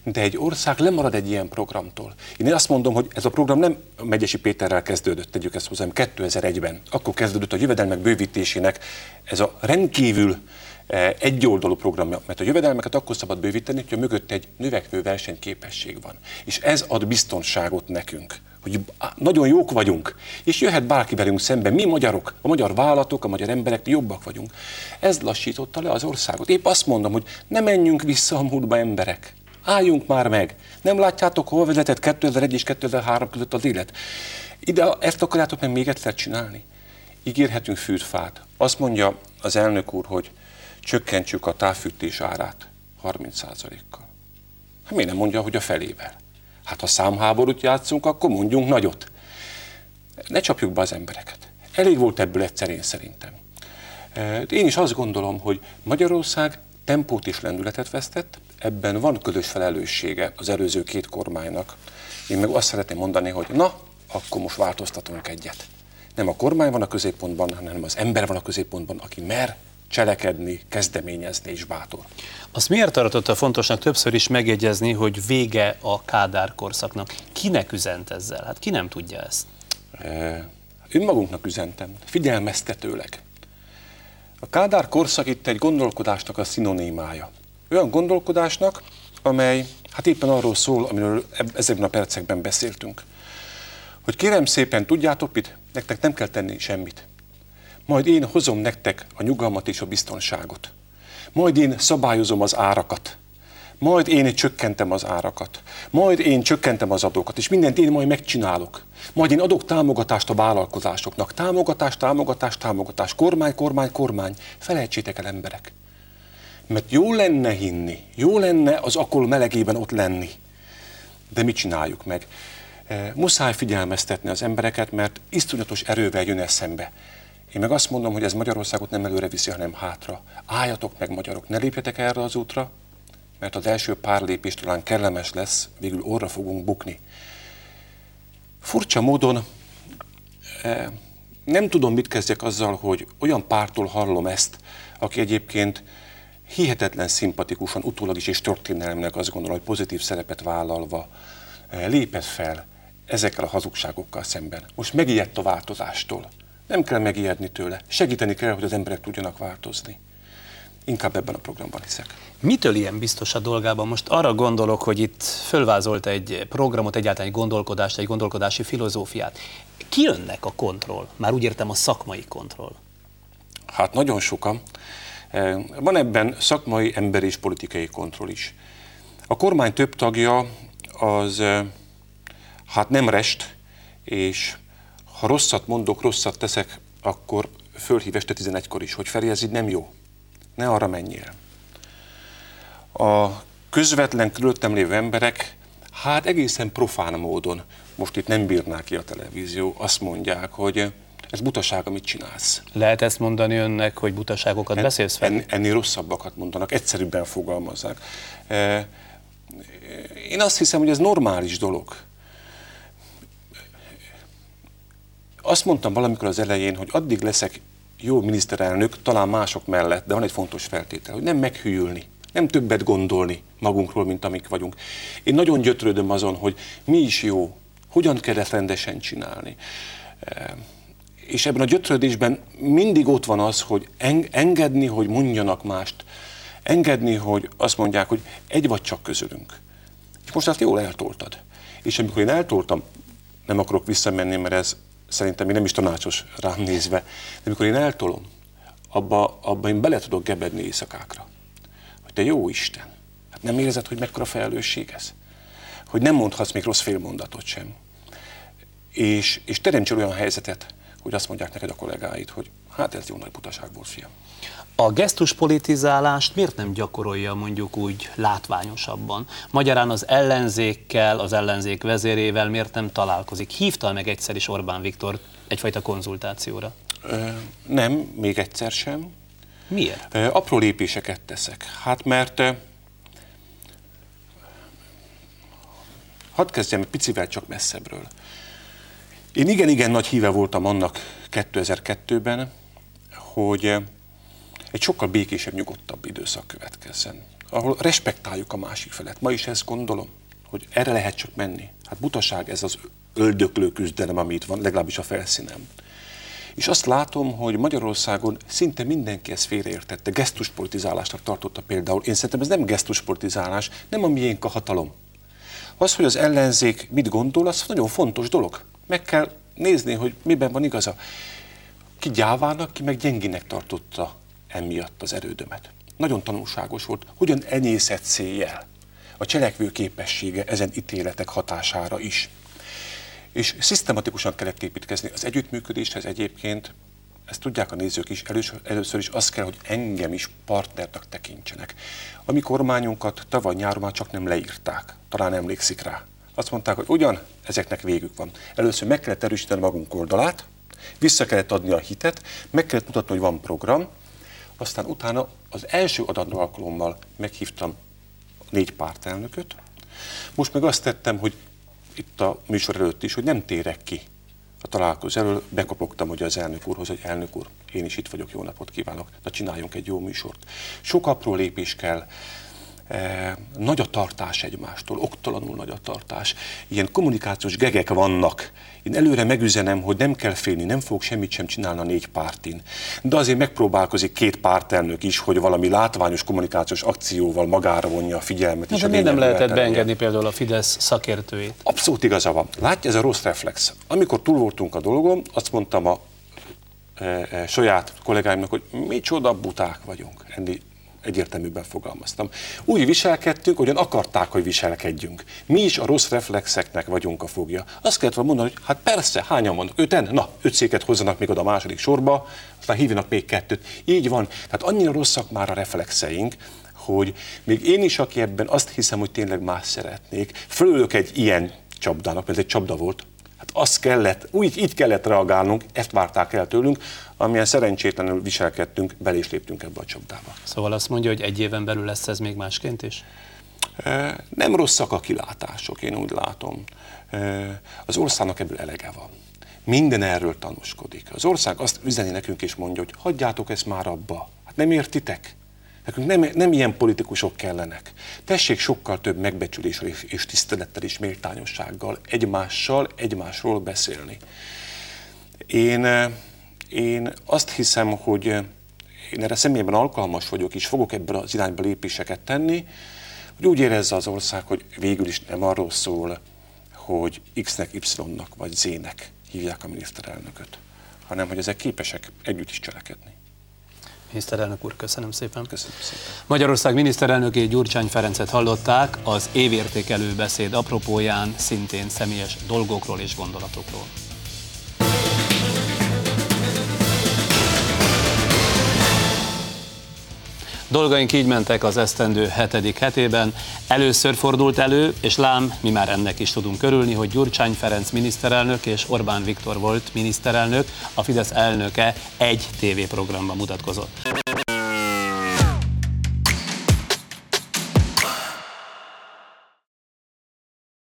de egy ország lemarad egy ilyen programtól. Én azt mondom, hogy ez a program nem Megyesi Péterrel kezdődött, tegyük ezt hozzám, 2001-ben. Akkor kezdődött a jövedelmek bővítésének ez a rendkívül eh, egyoldalú programja, mert a jövedelmeket akkor szabad bővíteni, hogyha mögött egy növekvő versenyképesség van. És ez ad biztonságot nekünk hogy nagyon jók vagyunk, és jöhet bárki velünk szembe, mi magyarok, a magyar vállalatok, a magyar emberek jobbak vagyunk. Ez lassította le az országot. Épp azt mondom, hogy ne menjünk vissza a múltba emberek. Álljunk már meg! Nem látjátok, hol vezetett 2001 és 2003 között az élet? Ide ezt akarjátok meg még egyszer csinálni? Ígérhetünk fűtfát. Azt mondja az elnök úr, hogy csökkentsük a távfűtés árát 30%-kal. Hát miért nem mondja, hogy a felével? Hát ha számháborút játszunk, akkor mondjunk nagyot. Ne csapjuk be az embereket. Elég volt ebből egyszer én szerintem. Én is azt gondolom, hogy Magyarország tempót és lendületet vesztett, ebben van közös felelőssége az előző két kormánynak. Én meg azt szeretném mondani, hogy na, akkor most változtatunk egyet. Nem a kormány van a középpontban, hanem az ember van a középpontban, aki mer cselekedni, kezdeményezni és bátor. Azt miért tartotta fontosnak többször is megjegyezni, hogy vége a Kádár korszaknak? Kinek üzent ezzel? Hát ki nem tudja ezt? E, önmagunknak üzentem, figyelmeztetőleg. A Kádár korszak itt egy gondolkodásnak a szinonimája olyan gondolkodásnak, amely hát éppen arról szól, amiről ezekben a percekben beszéltünk. Hogy kérem szépen, tudjátok mit? Nektek nem kell tenni semmit. Majd én hozom nektek a nyugalmat és a biztonságot. Majd én szabályozom az árakat. Majd én csökkentem az árakat. Majd én csökkentem az adókat, és mindent én majd megcsinálok. Majd én adok támogatást a vállalkozásoknak. Támogatás, támogatás, támogatás. Kormány, kormány, kormány. Felejtsétek el emberek. Mert jó lenne hinni, jó lenne az akkor melegében ott lenni. De mit csináljuk meg? E, muszáj figyelmeztetni az embereket, mert iszonyatos erővel jön eszembe. Én meg azt mondom, hogy ez Magyarországot nem előre viszi, hanem hátra. Álljatok meg, magyarok, ne lépjetek erre az útra, mert az első pár lépés talán kellemes lesz, végül orra fogunk bukni. Furcsa módon e, nem tudom, mit kezdjek azzal, hogy olyan pártól hallom ezt, aki egyébként hihetetlen szimpatikusan, utólag is és történelmileg azt gondolom, hogy pozitív szerepet vállalva eh, lépett fel ezekkel a hazugságokkal szemben. Most megijedt a változástól. Nem kell megijedni tőle. Segíteni kell, hogy az emberek tudjanak változni. Inkább ebben a programban hiszek. Mitől ilyen biztos a dolgában? Most arra gondolok, hogy itt fölvázolt egy programot, egyáltalán egy gondolkodást, egy gondolkodási filozófiát. Ki önnek a kontroll? Már úgy értem a szakmai kontroll. Hát nagyon sokan. Eh, van ebben szakmai, emberi és politikai kontroll is. A kormány több tagja az eh, hát nem rest, és ha rosszat mondok, rosszat teszek, akkor fölhív este 11-kor is, hogy Feri, ez így nem jó. Ne arra menjél. A közvetlen körülöttem lévő emberek, hát egészen profán módon, most itt nem bírnák ki a televízió, azt mondják, hogy ez butaság, amit csinálsz. Lehet ezt mondani önnek, hogy butaságokat en, beszélsz fel? En, ennél rosszabbakat mondanak, egyszerűbben fogalmazzák. E, én azt hiszem, hogy ez normális dolog. Azt mondtam valamikor az elején, hogy addig leszek jó miniszterelnök, talán mások mellett, de van egy fontos feltétel, hogy nem meghűlni, nem többet gondolni magunkról, mint amik vagyunk. Én nagyon gyötrődöm azon, hogy mi is jó, hogyan kell ezt rendesen csinálni. És ebben a gyötrődésben mindig ott van az, hogy engedni, hogy mondjanak mást, engedni, hogy azt mondják, hogy egy vagy csak közülünk. És most azt jól eltoltad. És amikor én eltoltam, nem akarok visszamenni, mert ez szerintem még nem is tanácsos rám nézve, de amikor én eltolom, abba, abba én bele tudok gebedni éjszakákra. Hogy te jó Isten, hát nem érzed, hogy mekkora felelősség ez? Hogy nem mondhatsz még rossz félmondatot sem. És, és teremtsél olyan helyzetet, hogy azt mondják neked a kollégáid, hogy hát ez jó nagy butaság volt, fiam. A gesztuspolitizálást miért nem gyakorolja mondjuk úgy látványosabban? Magyarán az ellenzékkel, az ellenzék vezérével miért nem találkozik? Hívta meg egyszer is Orbán Viktor egyfajta konzultációra? Ö, nem, még egyszer sem. Miért? Ö, apró lépéseket teszek. Hát mert hadd kezdjem egy picivel csak messzebbről. Én igen-igen nagy híve voltam annak 2002-ben, hogy egy sokkal békésebb, nyugodtabb időszak következzen, ahol respektáljuk a másik felet. Ma is ezt gondolom, hogy erre lehet csak menni. Hát butaság ez az öldöklő küzdelem, ami itt van, legalábbis a felszínen. És azt látom, hogy Magyarországon szinte mindenki ezt félreértette, gesztuspolitizálásnak tartotta például. Én szerintem ez nem gesztuspolitizálás, nem a miénk a hatalom. Az, hogy az ellenzék mit gondol, az nagyon fontos dolog. Meg kell nézni, hogy miben van igaza. Ki gyávának, ki meg gyengének tartotta emiatt az erődömet. Nagyon tanulságos volt, hogyan enyészett széjjel a cselekvő képessége ezen ítéletek hatására is. És szisztematikusan kellett építkezni. Az együttműködéshez egyébként, ezt tudják a nézők is, először, először is az kell, hogy engem is partnernak tekintsenek. A mi kormányunkat tavaly nyáron már csak nem leírták, talán emlékszik rá. Azt mondták, hogy ugyan, ezeknek végük van. Először meg kellett erősíteni magunk oldalát, vissza kellett adni a hitet, meg kellett mutatni, hogy van program, aztán utána az első adató alkalommal meghívtam négy pártelnököt. Most meg azt tettem, hogy itt a műsor előtt is, hogy nem térek ki a találkozó elől, bekopogtam hogy az elnök úrhoz, hogy elnök úr, én is itt vagyok, jó napot kívánok, na csináljunk egy jó műsort. Sok apró lépés kell, nagy a tartás egymástól, oktalanul nagy a tartás. Ilyen kommunikációs gegek vannak. Én előre megüzenem, hogy nem kell félni, nem fog semmit sem csinálni a négy pártin. De azért megpróbálkozik két pártelnök is, hogy valami látványos kommunikációs akcióval magára vonja a figyelmet. Na, és de miért nem lehetett beengedni például a Fidesz szakértőjét? Abszolút igaza van. Látja, ez a rossz reflex. Amikor túl voltunk a dolgon, azt mondtam a e, e, saját kollégáimnak, hogy micsoda buták vagyunk. Ennél egyértelműben fogalmaztam. Úgy viselkedtünk, hogyan akarták, hogy viselkedjünk. Mi is a rossz reflexeknek vagyunk a fogja. Azt kellett volna mondani, hogy hát persze, hányan vannak? Öten? Na, öt széket hozzanak még oda a második sorba, aztán hívjanak még kettőt. Így van. Tehát annyira rosszak már a reflexeink, hogy még én is, aki ebben azt hiszem, hogy tényleg más szeretnék, fölülök egy ilyen csapdának, mert ez egy csapda volt, Hát azt kellett, úgy, így kellett reagálnunk, ezt várták el tőlünk, amilyen szerencsétlenül viselkedtünk, bel is léptünk ebbe a csapdába. Szóval azt mondja, hogy egy éven belül lesz ez még másként is? Nem rosszak a kilátások, én úgy látom. Az országnak ebből elege van. Minden erről tanúskodik. Az ország azt üzeni nekünk és mondja, hogy hagyjátok ezt már abba. Hát nem értitek? Nekünk nem, nem ilyen politikusok kellenek. Tessék sokkal több megbecsüléssel és, és tisztelettel és méltányossággal egymással, egymásról beszélni. Én Én azt hiszem, hogy én erre személyben alkalmas vagyok, és fogok ebből az irányba lépéseket tenni, hogy úgy érezze az ország, hogy végül is nem arról szól, hogy X-nek, Y-nak vagy Z-nek hívják a miniszterelnököt, hanem hogy ezek képesek együtt is cselekedni. Miniszterelnök úr, köszönöm szépen. Köszönöm szépen. Magyarország miniszterelnökét Gyurcsány Ferencet hallották az évértékelő beszéd apropóján szintén személyes dolgokról és gondolatokról. Dolgaink így mentek az esztendő hetedik hetében. Először fordult elő, és lám, mi már ennek is tudunk körülni, hogy Gyurcsány Ferenc miniszterelnök és Orbán Viktor volt miniszterelnök, a Fidesz elnöke egy tévéprogramban mutatkozott.